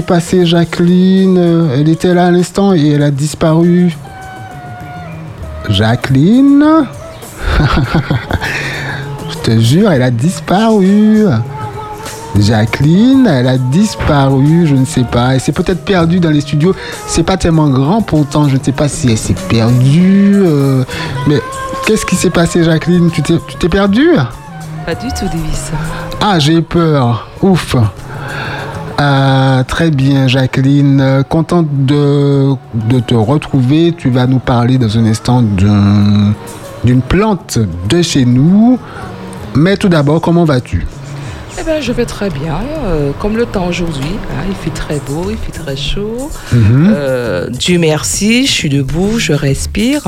est passée Jacqueline Elle était là à l'instant et elle a disparu. Jacqueline Je te jure, elle a disparu. Jacqueline, elle a disparu, je ne sais pas. Elle s'est peut-être perdue dans les studios. C'est pas tellement grand pourtant, je ne sais pas si elle s'est perdue. euh, mais qu'est-ce qui s'est passé, Jacqueline? Tu t'es tu t'es perdue? Pas du tout, Davis. Ah, j'ai peur. Ouf. Euh, très bien, Jacqueline. Euh, Contente de, te retrouver. Tu vas nous parler dans un instant d'un- d'une plante de chez nous. Mais tout d'abord, comment vas-tu? Eh bien, je vais très bien. euh, comme le temps aujourd'hui, hein, il fait très beau, il fait très chaud. Mhm. Euh, Dieu merci, je suis debout, je respire.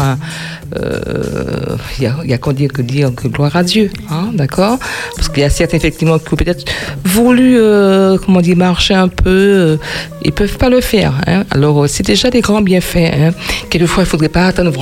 Euh, Il y a, il y a qu'à dire que dire que gloire à Dieu, hein, d'accord? Parce qu'il y a certains effectivement qui ont peut-être voulu, euh, comment dire, marcher un peu, euh, ils peuvent pas le faire. hein. Alors euh, c'est déjà des grands bienfaits. Hein. Quelquefois il faudrait pas attendre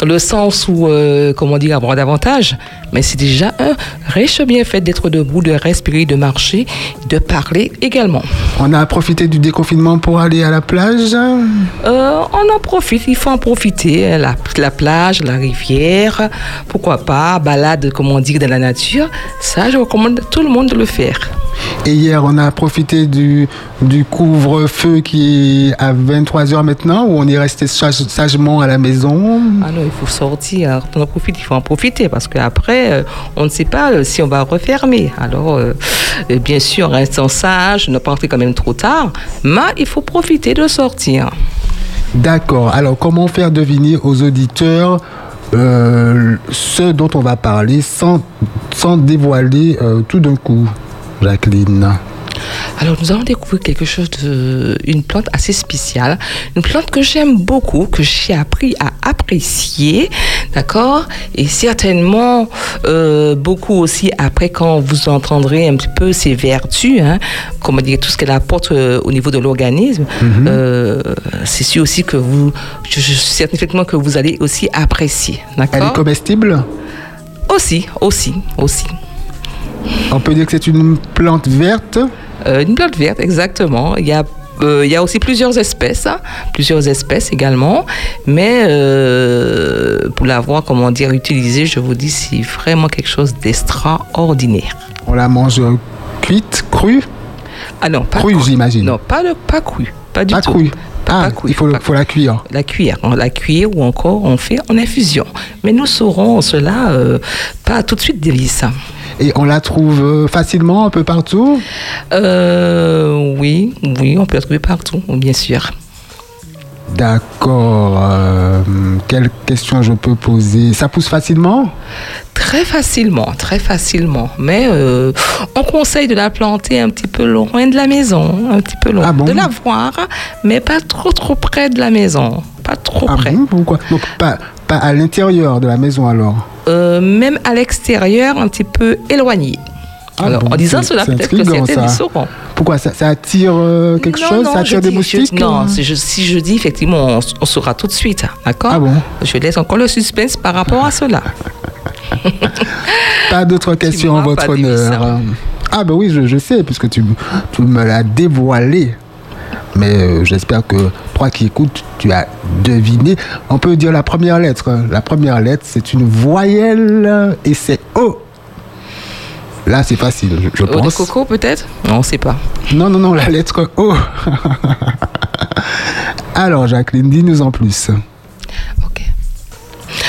dans le sens où, euh, comment dire, avoir davantage, mais c'est déjà un riche bienfait d'être debout, de respirer, de marcher, de parler également. On a profité du déconfinement pour aller à la plage? Euh, on en profite, il faut en profiter. hein, La, la plage, la rivière, pourquoi pas, balade, comme on dit, dans la nature. Ça, je recommande à tout le monde de le faire. Et hier, on a profité du, du couvre-feu qui est à 23h maintenant, où on est resté sage- sagement à la maison. Ah non, il faut sortir. On en profite, il faut en profiter parce qu'après, euh, on ne sait pas euh, si on va refermer. Alors, euh, bien sûr, restons sages, ne pas quand même trop tard, mais il faut profiter de sortir. D'accord. Alors, comment faire deviner aux auditeurs euh, ce dont on va parler sans, sans dévoiler euh, tout d'un coup, Jacqueline? Alors nous allons découvrir quelque chose de une plante assez spéciale, une plante que j'aime beaucoup, que j'ai appris à apprécier, d'accord, et certainement euh, beaucoup aussi après quand vous entendrez un petit peu ses vertus, hein, comment dire tout ce qu'elle apporte euh, au niveau de l'organisme, euh, c'est sûr aussi que vous, je, je suis certaine effectivement que vous allez aussi apprécier, Elle est d'accord. comestible? Aussi, aussi, aussi. On peut dire que c'est une plante verte. Euh, une plante verte, exactement. Il y a euh, il y a aussi plusieurs espèces, hein, plusieurs espèces également, mais euh, pour l'avoir, comment dire, utilisée, je vous dis, c'est vraiment quelque chose d'extraordinaire. On la mange cuite, crue. Ah non, pas Crue, j'imagine. Non, pas, le, pas cru, pas du Pas tout. crue. Pas- Ah, pas crue, il faut, le- pas faut la cuire. La cuire, on la cuire ou encore on fait en infusion. Mais nous saurons cela euh, pas tout de suite, Davis. Et on la trouve euh, facilement un peu partout. Euh, oui, oui, on peut la trouver partout, bien sûr. D'accord. euh, quelle question je peux poser? Ça pousse facilement? Très facilement, très facilement. Mais euh, on conseille de la planter un petit peu loin de la maison, un petit peu loin. Ah bon? de la voir, mais pas trop trop près de la maison. Pas trop Ah près. bon? Pourquoi? Donc pas, pas à l'intérieur de la maison alors? Euh, même à l'extérieur, un petit peu éloigné. Ah Alors, bon, en disant cela, peut-être que certains ça. y. Pourquoi ça, ça attire euh, quelque Non, chose? Non, Ça attire des dis- je- moustiques? Non, si je, si je dis effectivement, on, on saura tout de suite. D'accord? Ah bon? Je laisse encore le suspense par rapport à cela. Pas d'autres questions en votre honneur. Ah ben oui, je, je sais, puisque tu, tu me l'as dévoilé. Mais euh, j'espère que toi qui écoutes, tu as deviné. On peut dire la première lettre. La première lettre, c'est une voyelle et c'est O. Là, c'est facile, je, je Eau de pense. coco peut-être? Non, on ne sait pas. Non, non, non, la lettre O. Alors, Jacqueline, dis-nous en plus. Ok.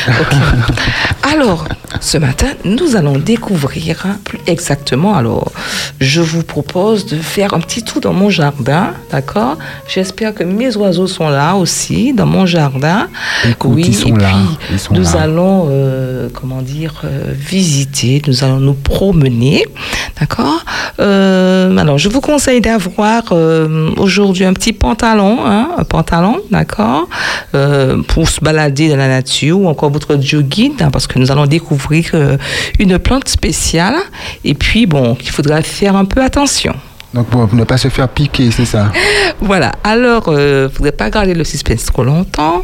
Ok. Alors, ce matin, nous allons découvrir plus exactement. Alors, je vous propose de faire un petit tour dans mon jardin, d'accord? J'espère que mes oiseaux sont là aussi, dans mon jardin. Écoute, ils sont et là, puis, ils sont nous là. allons, euh, comment dire, euh, visiter, nous allons nous promener, d'accord? Euh, Alors, je vous conseille d'avoir aujourd'hui un petit pantalon, hein, un pantalon, d'accord? Pour se balader dans la nature ou encore votre jogging, hein, parce que nous allons découvrir euh, une plante spéciale. Et puis, bon, il faudra faire un peu attention. Donc, pour ne pas se faire piquer, c'est ça. Voilà, alors, il ne faudrait pas garder le suspense trop longtemps.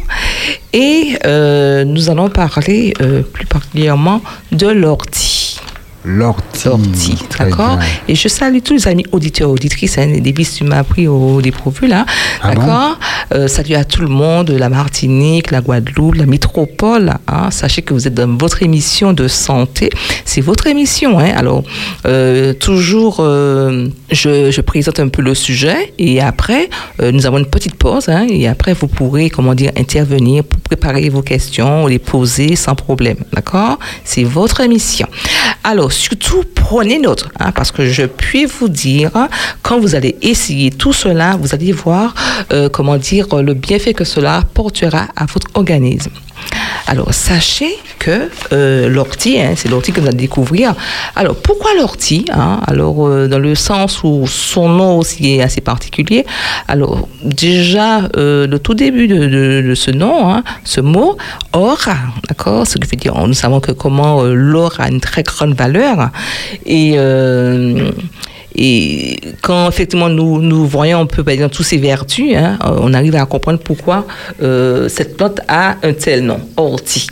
Et euh, nous allons parler euh, plus particulièrement de l'ortie. L'ortie. D'accord. Et je salue tous les amis auditeurs, auditrices. Hein, Davis, tu m'as pris au dépourvu, là. Ah bon d'accord Euh, Salut à tout le monde, la Martinique, la Guadeloupe, la métropole. hein. Sachez que vous êtes dans votre émission de santé. C'est votre émission. Hein. Alors, euh, toujours, euh, je, je présente un peu le sujet et après, nous avons une petite pause. Hein, et après, vous pourrez, comment dire, intervenir pour préparer vos questions, les poser sans problème. D'accord C'est votre émission. Alors, surtout, prenez note, hein, parce que je puis vous dire, quand vous allez essayer tout cela, vous allez voir, euh, comment dire, le bienfait que cela portera à votre organisme. Alors, sachez que euh, l'ortie, hein, c'est l'ortie que vous allez découvrir. Alors, pourquoi l'ortie hein? Alors, euh, dans le sens où son nom aussi est assez particulier. Alors, déjà, euh, le tout début de, ce nom, hein, ce mot, or, d'accord? Ce qui veut dire, nous savons que comment l'or a une très grande valeur. Et. Et quand effectivement nous, nous voyons un peu par exemple, tous ces vertus, hein, euh, on arrive à comprendre pourquoi euh, cette plante a un tel nom, ortie.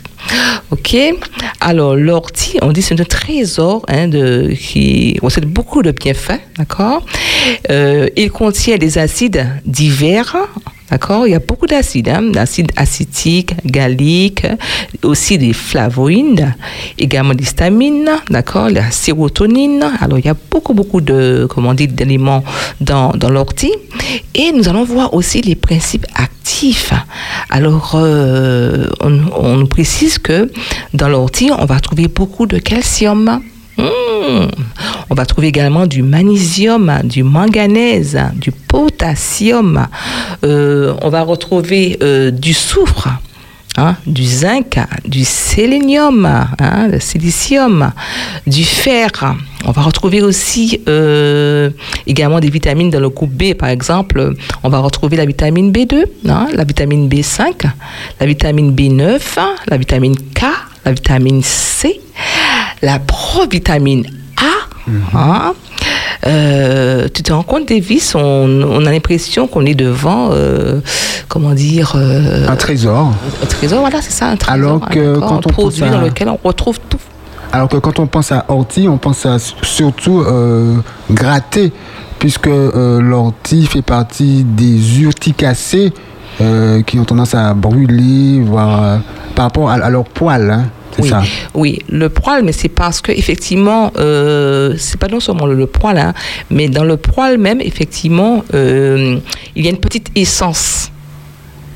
Ok, alors l'ortie, on dit c'est un trésor hein, de, qui possède beaucoup de bienfaits, d'accord? Euh, Il contient des acides divers, D'accord? Il y a beaucoup d'acides, hein, d'acides acétiques, galliques, aussi des flavoïdes, également des stamines, d'accord? La sérotonine. Alors, il y a beaucoup, beaucoup de, comment dans, dans l'ortie. Et nous allons voir aussi les principes actifs. Alors, euh, on, on nous précise que dans l'ortie, on va trouver beaucoup de calcium. Mmh. On va trouver également du magnésium, du manganèse, du potassium. Euh, on va retrouver euh, du soufre. hein, du zinc, du sélénium, hein, silicium, du fer. On va retrouver aussi euh, également des vitamines dans le groupe B, par exemple. On va retrouver la vitamine B2, hein, la vitamine B5, la vitamine B9, la vitamine K, la vitamine C, la provitamine A. hein. Euh, tu te rends compte, Davis, on, on a l'impression qu'on est devant, euh, comment dire, euh, Un trésor. un trésor, voilà, c'est ça, un trésor. Alors que quand un on pense à- dans lequel on retrouve tout. Alors que quand on pense à ortie, on pense à surtout gratter, puisque l'ortie fait partie des urticacées qui ont tendance à brûler, voire par rapport à, à leur poil. hein, Oui, ça. oui, le poil, mais c'est parce que effectivement, euh, c'est pas non seulement le, le poil, hein, mais dans le poil même, effectivement, euh, il y a une petite essence.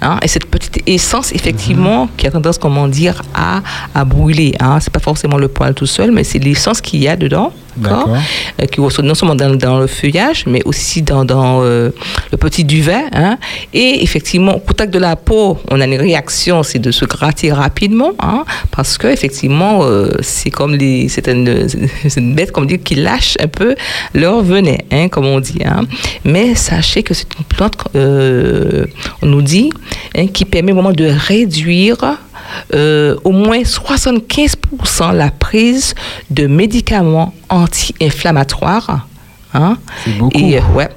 Hein, et cette petite essence, effectivement, qui a tendance, comment dire, à, à brûler. Hein. C'est pas forcément le poil tout seul, mais c'est l'essence qu'il y a dedans. Euh, qui ressort non seulement dans, dans le feuillage, mais aussi dans, dans euh, le petit duvet. hein. Et effectivement, au contact de la peau, on a une réaction, c'est de se gratter rapidement, hein, parce que effectivement, euh, c'est comme les, c'est une, bête, comme dire, qui lâche un peu leur venin, hein, comme on dit. Mais sachez que c'est une plante, on nous dit, qui permet vraiment de réduire euh, au moins 75% la prise de médicaments anti-inflammatoires. Hein? C'est beaucoup. Et, euh, ouais.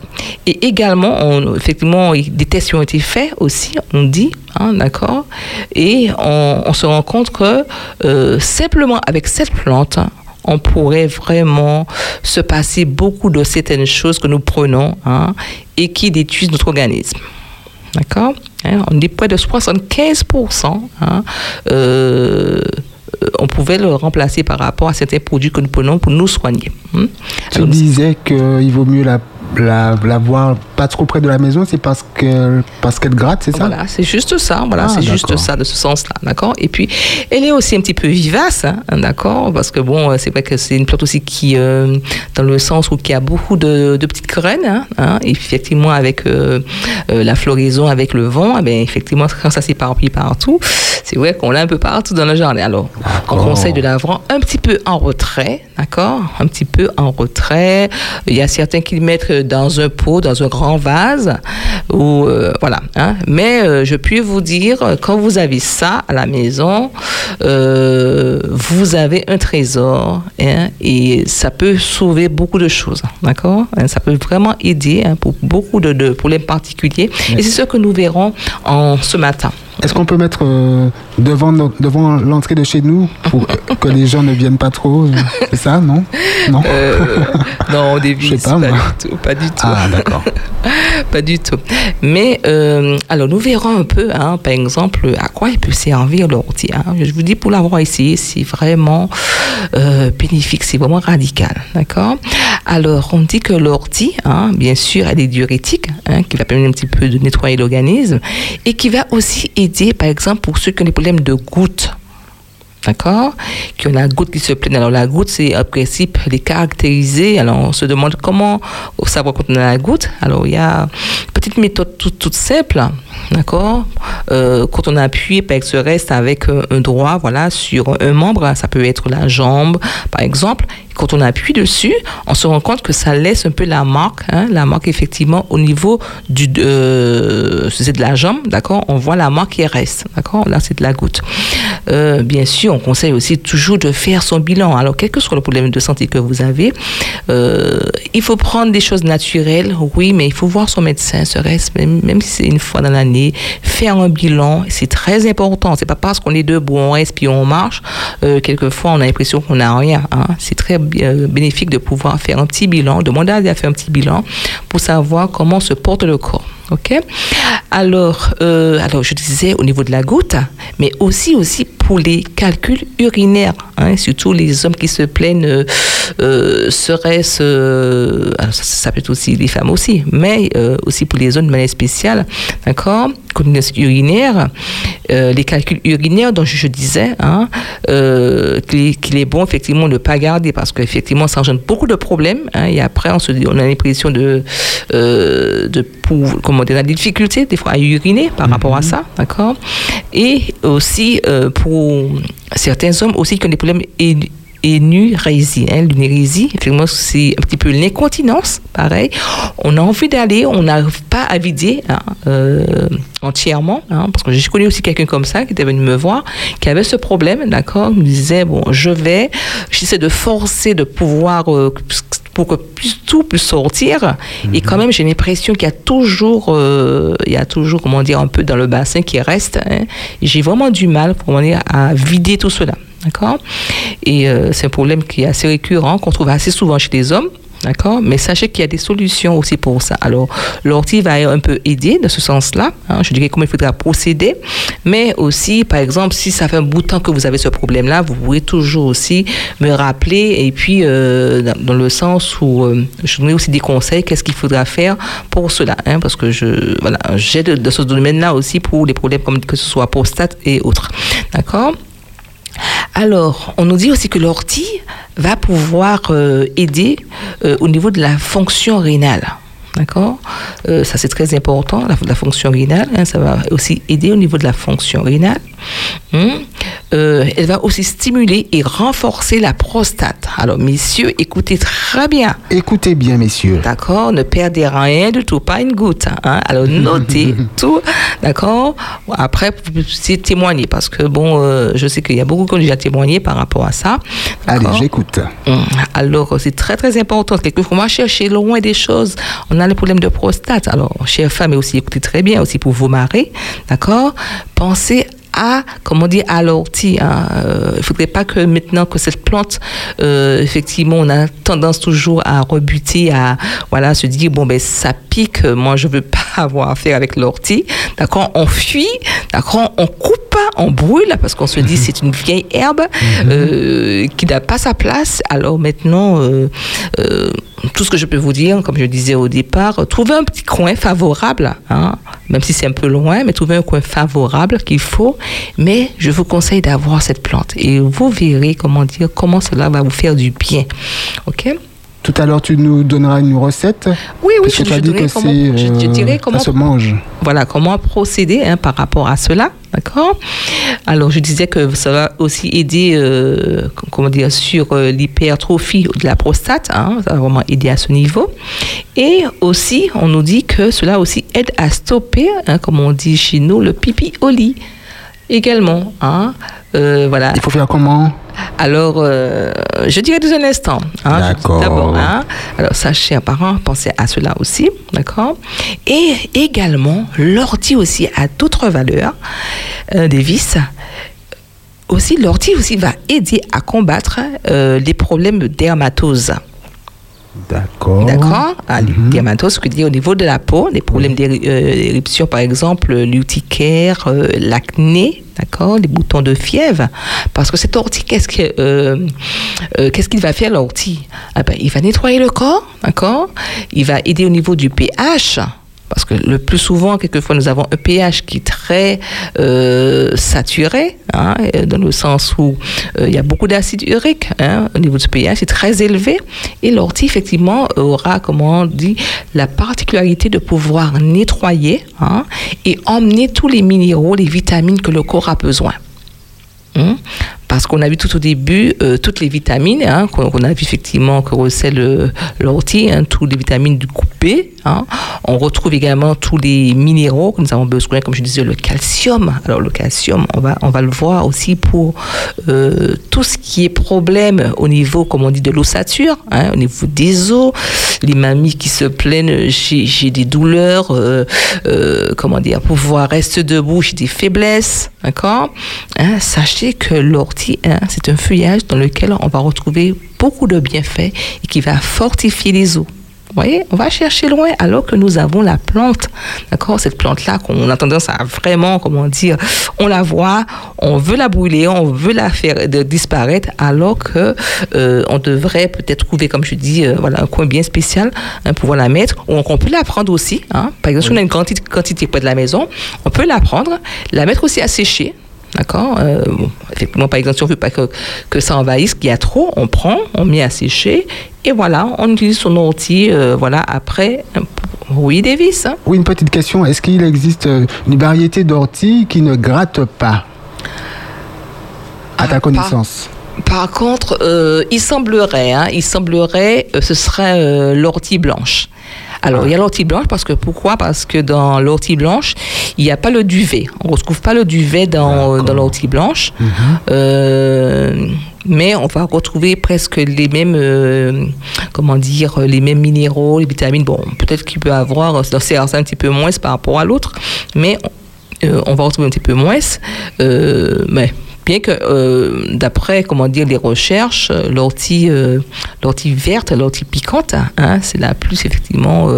Et également, on, effectivement, des tests qui ont été faits aussi, on dit, hein, d'accord Et on, on se rend compte que euh, simplement avec cette plante, on pourrait vraiment se passer beaucoup de certaines choses que nous prenons hein, et qui détruisent notre organisme. D'accord Hein, On dit près de 75%. hein, euh, euh, on pouvait le remplacer par rapport à certains produits que nous prenons pour nous soigner. hein. Tu disais qu'il vaut mieux la, la, la voir pas trop près de la maison, c'est parce que parce qu'elle gratte, c'est ça? Voilà, c'est juste ça. Voilà, Ah, c'est juste ça de ce sens-là, d'accord? Et puis, elle est aussi un petit peu vivace, hein, d'accord, parce que bon, c'est vrai que c'est une plante aussi qui, euh, dans le sens où qui a beaucoup de, de petites graines, hein, hein, effectivement avec euh, euh, la floraison, avec le vent, eh bien, effectivement, quand ça s'éparpille partout, c'est vrai qu'on l'a un peu partout dans le jardin. Alors, on conseille de la vendre un petit peu en retrait, d'accord, un petit peu en retrait. Il y a certains qui mettent dans un pot, dans un grand vase, ou euh, voilà. hein. Mais euh, je puis vous dire, quand vous avez ça à la maison, euh, vous avez un trésor, hein, et ça peut sauver beaucoup de choses, d'accord. Hein, ça peut vraiment aider hein, pour beaucoup de, de problèmes particuliers. Et c'est ce que nous verrons en ce matin. Est-ce qu'on peut mettre euh, devant, no- devant l'entrée de chez nous pour que les gens ne viennent pas trop euh, C'est ça, non? Non? Euh, non, au début, pas, du tout, pas du tout. Ah, d'accord. Pas du tout. Mais euh, alors nous verrons un peu, hein, par exemple, à quoi il peut servir l'ortie. hein. Je vous dis pour l'avoir essayé, c'est vraiment bénéfique, c'est vraiment radical, d'accord? Alors on dit que l'ortie, hein, bien sûr, elle est diurétique, hein, qui va permettre un petit peu de nettoyer l'organisme et qui va aussi aider, par exemple, pour ceux qui ont des problèmes de gouttes. D'accord? Qui ont la goutte qui se plaît. Alors, la goutte, c'est en principe les caractériser. Alors, on se demande comment savoir quand on a la goutte. Alors, il y a une petite méthode toute, simple. D'accord? Euh, Quand on appuie, par exemple, reste avec euh, un doigt, voilà, sur un membre, ça peut être la jambe, par exemple. Quand on appuie dessus, on se rend compte que ça laisse un peu la marque, hein, la marque effectivement au niveau du, euh, c'est de la jambe, d'accord? On voit la marque qui reste, d'accord? Là, c'est de la goutte. Euh, bien sûr, on conseille aussi toujours de faire son bilan. Alors, quel que soit le problème de santé que vous avez, euh, il faut prendre des choses naturelles, oui, mais il faut voir son médecin, se reste, même, même si c'est une fois dans l'année, faire un bilan, c'est très important. C'est pas parce qu'on est debout, on reste puis on marche, quelquefois on a l'impression qu'on n'a rien. hein. C'est très bénéfique de pouvoir faire un petit bilan, demander à faire un petit bilan pour savoir comment se porte le corps. Ok. Alors, euh, alors je disais au niveau de la goutte, mais aussi aussi pour les calculs urinaires, hein, surtout les hommes qui se plaignent, euh, euh, serait-ce, ça, peut être aussi les femmes aussi, mais aussi pour les hommes de manière spéciale, d'accord, continence urinaire, les calculs urinaires dont je, disais, hein, qu'il est bon effectivement de ne pas garder parce qu'effectivement ça engendre beaucoup de problèmes, hein, et après on se on a l'impression de, de comment dire, la difficulté des fois à uriner par rapport à ça, d'accord, et aussi euh, pour certains hommes aussi qui ont des problèmes énu- énurésie, hein, l'énurésie, effectivement, c'est un petit peu l'incontinence, pareil. On a envie d'aller, on n'arrive pas à vider hein, euh, entièrement, hein, parce que j'ai connu aussi quelqu'un comme ça qui était venu me voir, qui avait ce problème, d'accord, il me disait, bon, je vais, j'essaie de forcer de pouvoir... euh, pour que tout puisse sortir. Et quand même, j'ai l'impression qu'il y a toujours, euh, il y a toujours, comment dire, un peu dans le bassin qui reste. hein. J'ai vraiment du mal, dire, à vider tout cela. D'accord? Et euh, c'est un problème qui est assez récurrent, qu'on trouve assez souvent chez les hommes. D'accord? Mais sachez qu'il y a des solutions aussi pour ça. Alors, l'ortie va un peu aider dans ce sens-là. hein. je dirais comment il faudra procéder. Mais aussi, par exemple, si ça fait un bout de temps que vous avez ce problème-là, vous pouvez toujours aussi me rappeler. Et puis, euh, dans, le sens où euh, je donnerai aussi des conseils, qu'est-ce qu'il faudra faire pour cela. hein, parce que je, voilà, j'aide dans ce domaine-là aussi pour les problèmes comme que ce soit prostate et autres. D'accord? Alors, on nous dit aussi que l'ortie va pouvoir euh, aider euh, au niveau de la fonction rénale. D'accord? Euh, Ça, c'est très important, la, fonction rénale. hein, ça va aussi aider au niveau de la fonction rénale. Hum. Euh, elle va aussi stimuler et renforcer la prostate. Alors, messieurs, écoutez très bien. Écoutez bien, messieurs. D'accord? Ne perdez rien du tout, pas une goutte. hein? Alors, notez tout. D'accord? Après, vous pouvez témoigner parce que, bon, euh, je sais qu'il y a beaucoup qui ont déjà témoigné par rapport à ça. Allez, j'écoute. Hum, Alors, c'est très, très important. Quelquefois, moi, chercher loin des choses. On a le problème de prostate. Alors, chère femme, et aussi, écoutez très bien, aussi pour vos maris. D'accord? Pensez à, comment dire, à l'ortie. hein. Euh, Il ne faudrait pas que maintenant que cette plante, euh, effectivement, on a tendance toujours à rebuter, à voilà, se dire, bon, ben, ça pique, moi, je ne veux pas avoir affaire avec l'ortie. D'accord On fuit, d'accord On coupe on brûle, parce qu'on se dit, c'est une vieille herbe euh, qui n'a pas sa place. Alors maintenant, euh, tout ce que je peux vous dire, comme je disais au départ, trouvez un petit coin favorable, hein, même si c'est un peu loin, mais trouvez un coin favorable qu'il faut. Mais je vous conseille d'avoir cette plante et vous verrez comment dire comment cela va vous faire du bien. Ok? Tout à l'heure, tu nous donneras une recette. Oui, oui, je, je dirais que comment, c'est, je, je euh, dirais comment ça se mange. voilà comment procéder hein, par rapport à cela, d'accord? Alors je disais que ça va aussi aider, euh, comment dire, sur euh, l'hypertrophie de la prostate, hein, ça va vraiment aider à ce niveau. Et aussi, on nous dit que cela aussi aide à stopper, hein, comme on dit chez nous, le pipi au lit également. Hein, Euh, voilà. Il faut faire comment? Alors, euh, je dirais dans un instant. hein. D'accord. D'abord, hein. alors sachez, chers parents, pensez à cela aussi, d'accord? Et également, l'ortie aussi a d'autres valeurs, euh, des vices. Aussi, l'ortie aussi va aider à combattre euh, les problèmes de dermatose. D'accord. D'accord Mhm. dermatoses, ce que dit au niveau de la peau, les problèmes euh, d'éruption, par exemple, l'urticaire, euh, l'acné, d'accord, les boutons de fièvre. Parce que cette ortie, qu'est-ce que, euh, euh, qu'est-ce qu'il va faire, l'ortie? Ah ben, Il va nettoyer le corps, d'accord? Il va aider au niveau du pH. Parce que le plus souvent, quelquefois, nous avons un pH qui est très euh, saturé, hein, dans le sens où euh, il y a beaucoup d'acide urique hein, au niveau du pH, c'est très élevé. Et l'ortie, effectivement, aura, comment on dit, la particularité de pouvoir nettoyer hein, et emmener tous les minéraux, les vitamines que le corps a besoin. Parce qu'on a vu tout au début euh, toutes les vitamines, hein, qu'on a vu effectivement que recèle euh, l'ortie, hein, toutes les vitamines du coupé. Hein. On retrouve également tous les minéraux que nous avons besoin, comme je disais, le calcium. Alors le calcium, on va, on va le voir aussi pour euh, tout ce qui est problème au niveau, comme on dit, de l'ossature, hein, au niveau des os, les mamies qui se plaignent, j'ai des douleurs, euh, comment dire, pouvoir rester debout, j'ai des faiblesses, d'accord Sachez que l'ortie, c'est un feuillage dans lequel on va retrouver beaucoup de bienfaits et qui va fortifier les os. Vous voyez, on va chercher loin alors que nous avons la plante, d'accord Cette plante-là qu'on a tendance à vraiment, comment dire, on la voit, on veut la brûler, on veut la faire disparaître, alors que euh, on devrait peut-être trouver, comme je dis, euh, voilà, un coin bien spécial hein, pour pouvoir la mettre, ou on, on peut la prendre aussi. Hein. Par exemple, si on a une quantité, quantité près de la maison, on peut la prendre, la mettre aussi à sécher. D'accord Euh, bon, Effectivement, par exemple, si on ne veut pas que, que ça envahisse, qu'il y a trop, on prend, on met à sécher, et voilà, on utilise son ortie, euh, voilà, après, oui, Davis. hein. Oui, une petite question. Est-ce qu'il existe euh, une variété d'ortie qui ne gratte pas À Ah, ta pas- connaissance? Par contre, euh, il semblerait, hein, il semblerait, euh, ce serait euh, l'ortie blanche. Alors, il y a l'ortie blanche parce que pourquoi? Parce que dans l'ortie blanche, il n'y a pas le duvet. On ne retrouve pas le duvet dans, dans l'ortie blanche. Mhm. Euh, mais on va retrouver presque les mêmes, euh, comment dire, les mêmes minéraux, les vitamines. Bon, peut-être qu'il peut avoir, dans certains un petit peu moins par rapport à l'autre, mais euh, on va retrouver un petit peu moins. Euh, mais bien que, euh, d'après, comment dire, les recherches, euh, l'ortie, euh, l'ortie verte, l'ortie piquante, hein, c'est la plus effectivement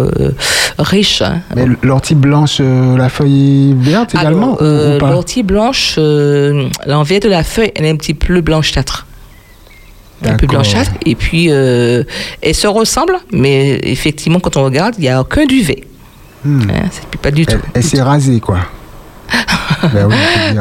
riche. hein. Mais l'ortie blanche, la feuille verte également l'ortie blanche, l'envers de la feuille, elle est un petit peu blanchâtre. Un peu blanchâtre. Et puis, euh, elle se ressemble, mais effectivement, quand on regarde, il n'y a aucun duvet. Hmm. Hein, c'est pas du tout. Elle, elle s'est rasée, quoi. Ben oui.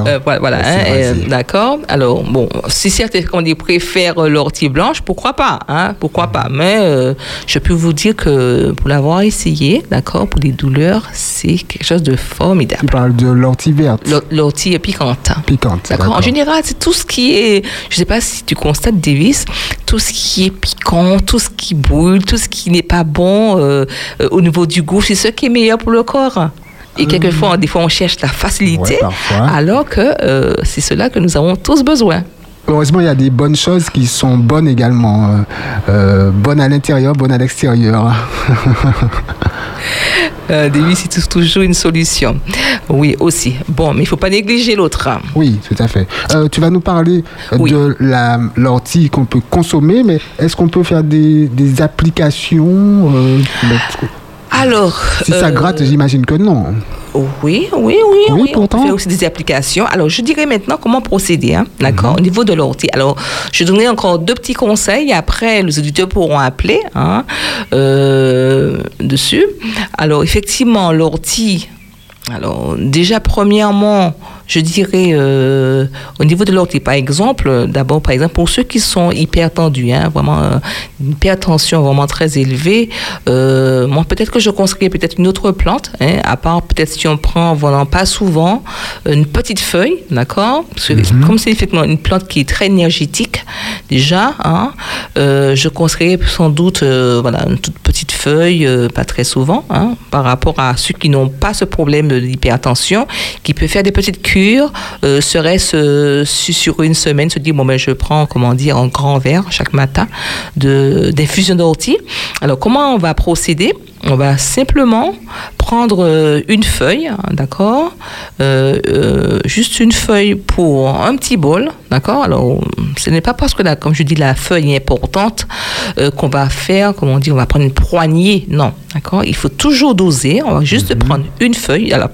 Euh, voilà, hein, euh, d'accord. Alors, bon, si certains qu'on dit préfèrent l'ortie blanche, pourquoi pas, hein, pourquoi pas. Mais euh, je peux vous dire que pour l'avoir essayé, d'accord, pour les douleurs, c'est quelque chose de Tu formidable. parles de l'ortie verte, L'or- L'ortie piquante. piquante. D'accord. En général, c'est tout ce qui est, je sais pas si tu constates, Davis, tout ce qui est piquant, tout ce qui brûle, tout ce qui n'est pas bon euh, euh, au niveau du goût, c'est ce qui est meilleur pour le corps. Et quelquefois, des fois, on cherche la facilité, Ouais, alors que euh, c'est cela que nous avons tous besoin. Heureusement, il y a des bonnes choses qui sont bonnes également. euh, euh, bonnes à l'intérieur, bonnes à l'extérieur. Euh, c'est tou- toujours une solution. Oui, aussi. Bon, mais il faut pas négliger l'autre. Oui, tout à fait. Euh, tu vas nous parler Oui. de la l'ortie qu'on peut consommer, mais est-ce qu'on peut faire des, des applications Alors. Si ça euh, gratte, j'imagine que non. Oui, oui, oui, Oui, oui. pourtant. On fait aussi des applications. Alors, je dirais maintenant comment procéder, hein, d'accord, au niveau de l'ortie. Alors, je donnerai encore deux petits conseils. Après, les auditeurs pourront appeler hein, euh, dessus. Alors, effectivement, l'ortie. Alors, déjà, premièrement, je dirais euh, au niveau de l'ortie, par exemple, d'abord, par exemple, pour ceux qui sont hypertendus, hein, vraiment euh, une hypertension vraiment très élevée, euh, peut-être que je conseillerais peut-être une autre plante, hein, à part peut-être si on prend, voilà, pas souvent, une petite feuille, d'accord? Parce que Comme c'est effectivement une plante qui est très énergétique, déjà, hein, euh, je conseillerais sans doute, voilà, une toute petite feuille, pas très souvent, hein, par rapport à ceux qui n'ont pas ce problème d'hypertension, qui peut faire des petites cures euh, serait-ce sur une semaine se dire bon ben je prends comment dire un grand verre chaque matin d'infusion d'ortie. Alors comment on va procéder? On va simplement prendre euh, une feuille, hein, d'accord euh, euh, Juste une feuille pour un petit bol, d'accord Alors, ce n'est pas parce que, là, comme je dis, la feuille est importante qu'on va faire, comment on dit, on va prendre une poignée. Non, d'accord Il faut toujours doser. On va juste mhm. prendre une feuille. Alors,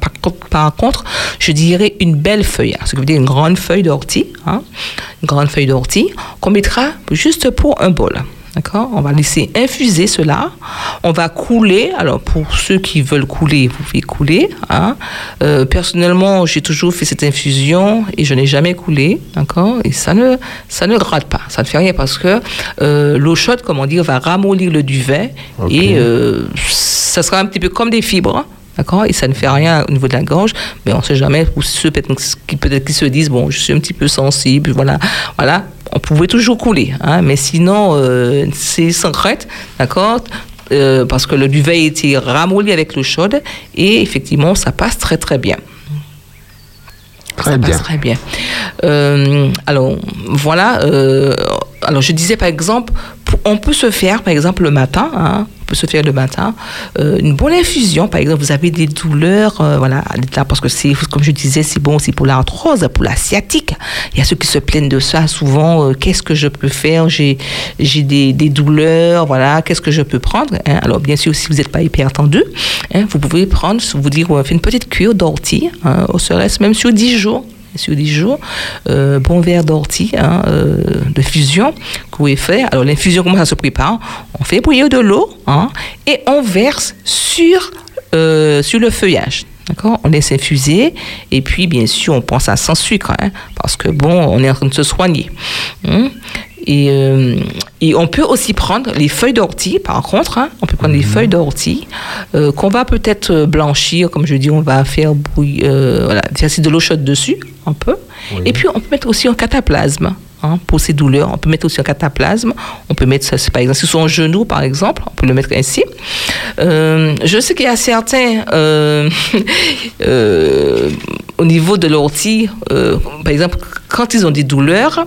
par, contre, je dirais une belle feuille. Hein, ce que veut dire une grande feuille d'ortie, hein, une grande feuille d'ortie qu'on mettra juste pour un bol. D'accord? On va laisser infuser cela. On va couler. Alors, pour ceux qui veulent couler, vous pouvez couler. Hein. Euh, personnellement, j'ai toujours fait cette infusion et je n'ai jamais coulé. D'accord? Et ça ne, ça ne gratte pas. Ça ne fait rien parce que euh, l'eau chaude, comment dire, va ramollir le duvet et euh, ça sera un petit peu comme des fibres. D'accord Et ça ne fait rien au niveau de la gorge, mais on ne sait jamais pour ceux qui peut-être qui se disent bon, je suis un petit peu sensible, voilà, voilà, on pouvait toujours couler, hein, mais sinon euh, c'est sans crête, d'accord? Euh, Parce que le duvet était ramolli avec l'eau chaude et effectivement ça passe très très bien. Très ça bien. Passe très bien. Euh, alors voilà. alors je disais par exemple, on peut se faire par exemple le matin. Hein, peut se faire le matin. Euh, une bonne infusion, par exemple, vous avez des douleurs, euh, voilà, parce que c'est, comme je disais, c'est bon aussi pour l'arthrose, pour la sciatique. Il y a ceux qui se plaignent de ça souvent. Euh, qu'est-ce que je peux faire? J'ai, j'ai des, des, douleurs, voilà. Qu'est-ce que je peux prendre hein? Alors, bien sûr, si vous n'êtes pas hyper tendu, hein, vous pouvez prendre, vous dire, on fait une petite cure d'ortie, hein, au serait même sur 10 jours sur 10 jours, euh, bon verre d'ortie hein, euh, de fusion que vous faire. Alors l'infusion, comment ça se prépare? On fait bouillir de l'eau hein, et on verse sur, euh, sur le feuillage. D'accord? On laisse infuser et puis bien sûr on pense à sans sucre hein, parce que bon on est en train de se soigner. Hein? Et, euh, et, on peut aussi prendre les feuilles d'ortie, par contre, hein, on peut prendre les mhm. feuilles d'ortie euh, qu'on va peut-être blanchir, comme je dis, on va faire bouillir, voilà, verser de l'eau chaude dessus, un peu. Et puis on peut mettre aussi en cataplasme. Hein, pour ces douleurs. On peut mettre aussi un cataplasme. On peut mettre ça, par exemple, sur son genou, par exemple. On peut le mettre ainsi. Euh, je sais qu'il y a certains, euh, euh, au niveau de l'ortie, par exemple, quand ils ont des douleurs,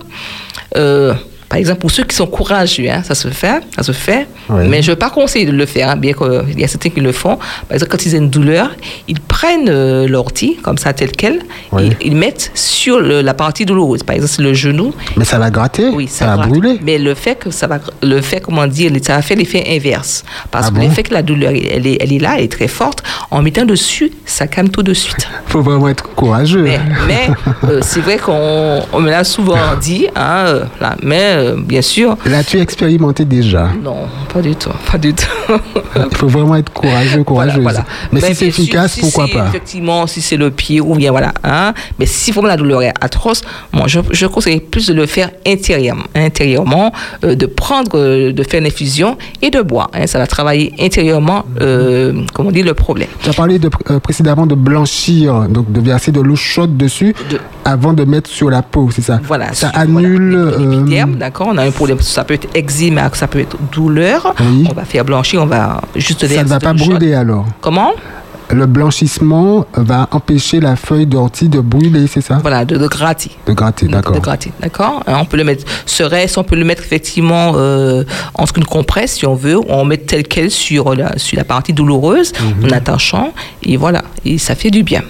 par exemple, pour ceux qui sont courageux, hein, ça se fait, ça se fait. Mais je ne veux pas conseiller de le faire, hein, bien qu'il y a certains qui le font. Par exemple, quand ils ont une douleur, ils prennent euh, l'ortie, comme ça, tel quel, et ils mettent sur la partie douloureuse. Par exemple, le genou. Mais ça va gratter Oui, ça, va brûler. Mais le fait que ça va, le fait, comment dire, ça va faire l'effet inverse. Parce ah que l'effet que la douleur, elle est, elle est là, elle est très forte. En mettant dessus, ça calme tout de suite. Il faut vraiment être courageux. Mais, euh, c'est vrai qu'on me l'a souvent dit, hein, euh, là, mais euh, bien sûr. L'as-tu expérimenté déjà Non, pas du tout, pas du tout. Il faut vraiment être courageux, courageuse. Mais, si c'est efficace, pourquoi pas Effectivement, si c'est le pied ou bien voilà. Hein, mais si vraiment la douleur est atroce, moi je, je conseille plus de le faire intérieurement, intérieurement euh, de prendre, euh, de faire une infusion et de boire. Hein, ça va travailler intérieurement, comme on dit, le problème. Tu as parlé de, précédemment de blanchir, donc de verser de l'eau chaude dessus avant de mettre sur la peau, c'est ça? Voilà. Ça annule. On a un problème, ça peut être eczéma, ça peut être douleur. On va faire blanchir, on va juste Ça ne va pas brûler alors Comment? Le blanchissement va empêcher la feuille d'ortie de brûler, c'est ça? Voilà, de, gratter. De gratter, d'accord. De gratter, d'accord. Hein, on peut le mettre, serait on peut le mettre effectivement euh, en ce qu'une compresse, si on veut, on met tel quel sur la, sur la partie douloureuse, mhm. en attachant, et voilà, et ça fait du bien.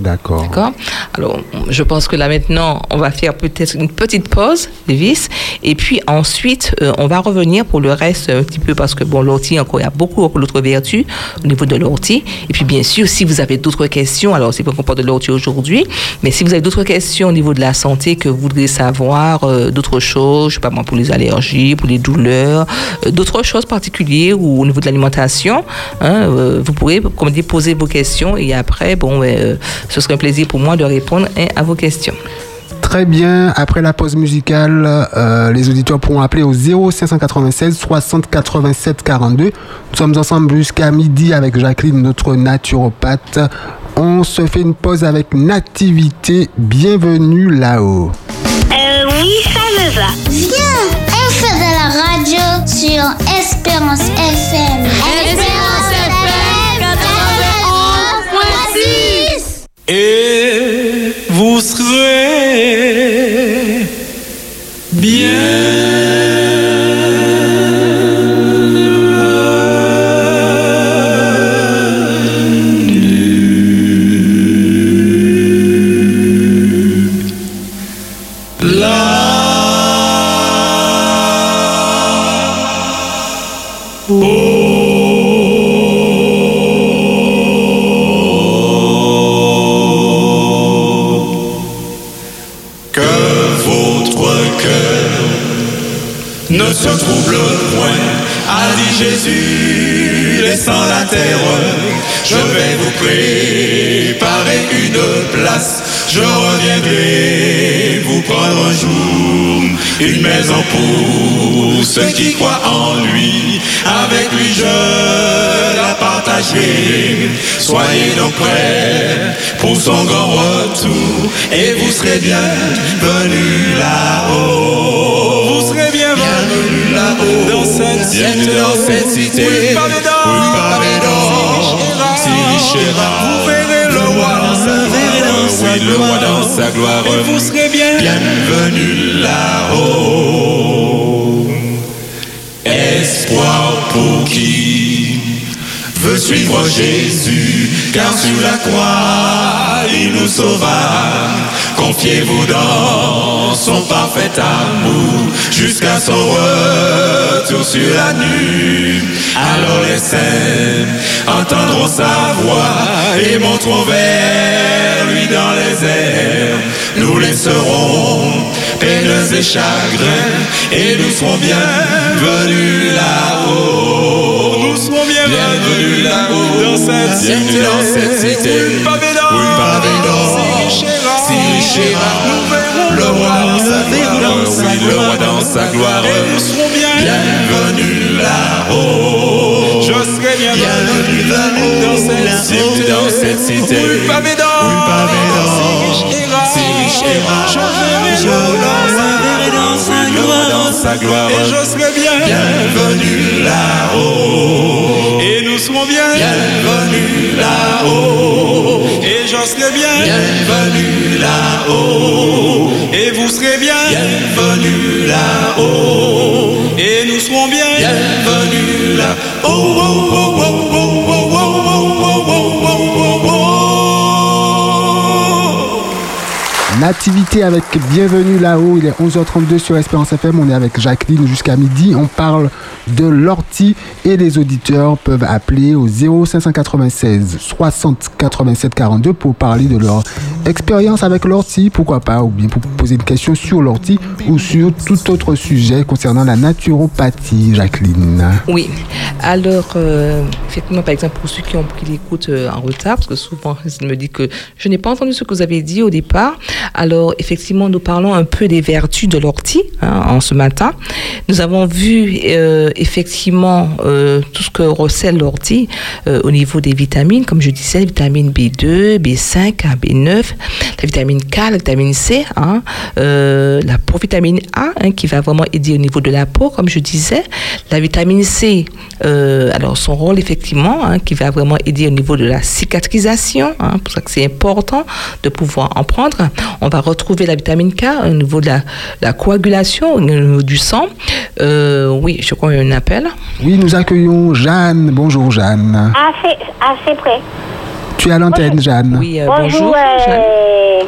D'accord. Alors, je pense que là maintenant, on va faire peut-être une petite pause, vis, et puis ensuite, euh, on va revenir pour le reste un petit peu parce que bon, l'ortie, encore, il y a beaucoup d'autres vertus au niveau de l'ortie. Et puis, bien sûr, si vous avez d'autres questions, alors c'est pas qu'on parle de l'ortie aujourd'hui, mais si vous avez d'autres questions au niveau de la santé que vous voudriez savoir, euh, d'autres choses, je sais pas moi, pour les allergies, pour les douleurs, euh, d'autres choses particulières ou au niveau de l'alimentation, hein, vous pourrez, comme dit, poser vos questions et après, bon, ce serait un plaisir pour moi de répondre hein, à vos questions. Très bien. Après la pause musicale, euh, les auditeurs pourront appeler au 0596 60 87 42. Nous sommes ensemble jusqu'à midi avec Jacqueline, notre naturopathe. On se fait une pause avec Nativité. Bienvenue là-haut. Euh, oui, ça me va. Viens, on fait de la radio sur Espérance FM. FM Jésus, laissant la terre. Je vais vous préparer une place, je reviendrai vous prendre un jour, une maison pour ceux qui croient en lui. Avec lui je la partagerai. Soyez donc prêts pour son grand retour et vous serez bien venus là-haut. Là-haut dans cette cité, dans cette cité. Oui. Si vous verrez le roi dans sa gloire. Oui, le roi dans sa gloire. Et vous serez bien bienvenus là-haut. Espoir pour qui veut suivre Jésus, car sur la croix, il nous sauva. Confiez-vous dans son parfait amour, jusqu'à son retour sur la nuit. Alors les saints entendront sa voix et monteront vers lui dans les airs. Nous laisserons peines et chagrins, et nous serons bien venus là-haut. Nous serons bien venus là-haut, dans cette cité, dans cette cité. Si richera, nous verrons le roi dans sa gloire, oui, le roi dans sa gloire. Et nous serons bien bienvenus là-haut. Je serai bien bienvenu là-haut, dans cette cité, dans cette cité. Oui, pavé d'or, oui, pavé d'or. Si richera, je verrai dans sa gloire, dans sa gloire. Et je serai bien bienvenu là-haut. Et nous serons bien bienvenus là-haut. Bienvenue là-haut. Et vous serez bien. Bienvenue là-haut. Et nous serons bien. Bienvenue là-haut. Nativité avec Bienvenue là-haut, il est 11h32 sur Espérance FM, on est avec Jacqueline jusqu'à midi, on parle de l'ortie et les auditeurs peuvent appeler au 0596 60 87 42 pour parler de leur expérience avec l'ortie, pourquoi pas, ou bien pour poser une question sur l'ortie ou sur tout autre sujet concernant la naturopathie, Jacqueline. Oui. Alors, euh, effectivement, par exemple, pour ceux qui ont pris l'écoute euh, en retard, parce que souvent, ils me disent que je n'ai pas entendu ce que vous avez dit au départ. Alors, effectivement, nous parlons un peu des vertus de l'ortie hein, en ce matin. Nous avons vu euh, effectivement euh, tout ce que recèle l'ortie euh, au niveau des vitamines, comme je disais, vitamine B2, B5, B9, la vitamine K, la vitamine C, hein, euh, la provitamine A hein, qui va vraiment aider au niveau de la peau, comme je disais, la vitamine C, euh, alors son rôle effectivement, hein, qui va vraiment aider au niveau de la cicatrisation, pour ça que c'est important de pouvoir en prendre. On va retrouver la vitamine K au niveau de la, la coagulation, au niveau du sang. Oui, je crois qu'il un appel. Oui, nous accueillons Jeanne. Bonjour Jeanne. Assez, assez près. Tu es à l'antenne, Jeanne. Oui, euh, Bonjour, bonjour. Jeanne. euh,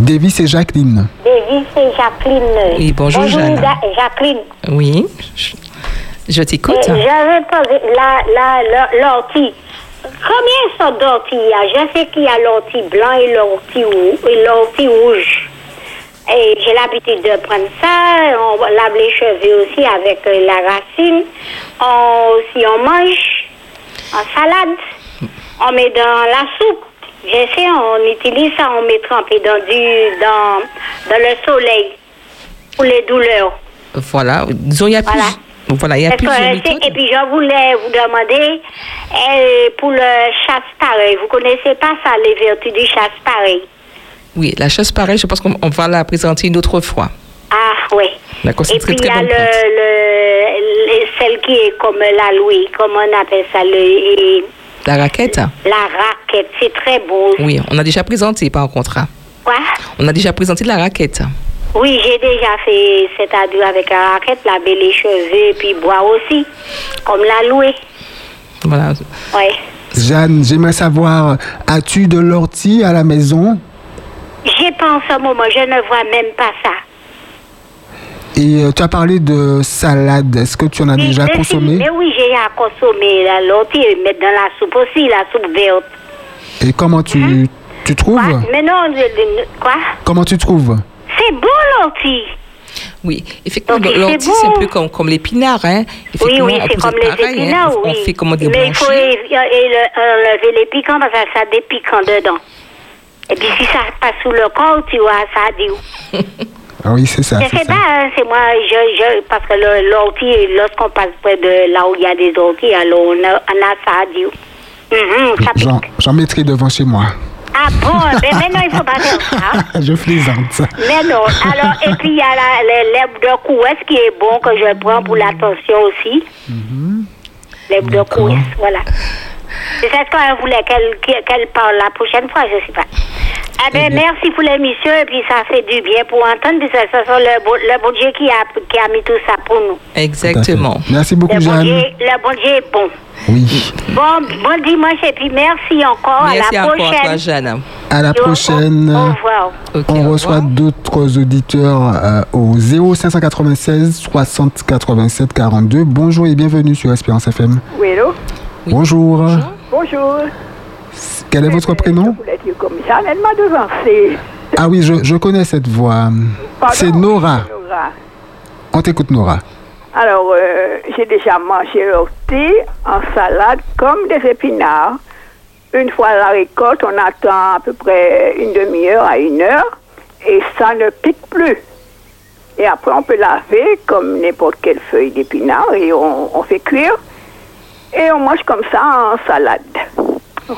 Davis et Jacqueline. Davis et Jacqueline. Oui, bonjour, Jeanne. Da- Jacqueline. Oui, je, je t'écoute. J'avais posé la, la, la- l'ortie. Combien sortes d'orties? Je sais qu'il y a l'ortie blanc et l'ortie rou- et l'ortie rouge. Et j'ai l'habitude de prendre ça. On lave les cheveux aussi avec euh, la racine. On, si on mange en salade, on met dans la soupe. Je sais, on utilise ça, on met trempé dans, du, dans, dans le soleil pour les douleurs. Voilà, disons, il y a Voilà. plus. Voilà, il y a et puis je voulais vous demander, euh, pour le chasse-pareil, vous connaissez pas ça, les vertus du chasse-pareil? Oui, la chose pareille, je pense qu'on on va la présenter une autre fois. Ah, oui. D'accord, c'est Et très puis il très y a bonne le, celle qui est comme la louis, comment on appelle ça, le, La raquette? La raquette, c'est très beau. Oui, on a déjà présenté par contrat. Quoi? On a déjà présenté la raquette. Oui, j'ai déjà fait cet adieu avec la raquette, laver les cheveux, et puis boire aussi, comme la louée. Voilà. Oui. Jeanne, j'aimerais savoir, as-tu de l'ortie à la maison? J'ai pas en ce moment, je ne vois même pas ça. Et euh, tu as parlé de salade. Est-ce que tu en as Oui, déjà mais si, consommé? Mais oui, j'ai à consommer la l'ortie et mettre dans la soupe aussi, la soupe verte. Et comment tu, tu trouves? Quoi? Mais non, le- le- quoi? Comment tu trouves? C'est bon l'ortie. Oui, effectivement, c'est l'ortie, c'est un bon. peu comme, comme l'épinard. Hein. Oui, oui, on c'est comme les pareil, hein. épinards, On oui. fait comment des Mais il faut é- le- enlever les piquants parce que ça a des piquants dedans. Et puis si ça passe sous le corps, tu vois, ça a dit. Ah oui, c'est ça. Je c'est sais ça. pas, hein, c'est moi, je, je, parce que l'ortie, lorsqu'on passe près de là où il y a des orties, alors on a, on a ça à dire. Ça pique. J'en, mettrai devant chez moi. Ah bon, mais maintenant il faut pas faire ça. je plaisante. Mais non, alors, et puis il y a l'herbe de couesse qui est bon, que je prends pour la tension aussi. L'herbe de couesse, voilà. C'est ça qu'on voulait qu'elle qu'elle parle la prochaine fois, je sais pas. Ah ben, merci pour l'émission, et puis ça fait du bien pour entendre, puis ça, ça c'est le, bon- le bon Dieu qui a, qui a mis tout ça pour nous. Exactement. Merci beaucoup, Le bon, Jeanne. Dieu, le bon Dieu est bon. Oui. Bon, bon dimanche, et puis merci encore. Merci à la encore à prochaine. toi, Jeanne. À la prochaine. Au, revoir. On au reçoit d'autres auditeurs euh, au 0596 60 87 42. Bonjour et bienvenue sur Espérance FM. Oui, hello. Bonjour. Bonjour. Quel est votre prénom comme ça, elle m'a devancé. Ah oui, je, je connais cette voix. C'est Nora. Nora. On t'écoute, Nora. Alors, euh, j'ai déjà mangé l'ortie en salade comme des épinards. Une fois la récolte, on attend à peu près une demi-heure à une heure et ça ne pique plus. Et après, on peut laver comme n'importe quelle feuille d'épinard et on, on fait cuire. Et on mange comme ça en salade.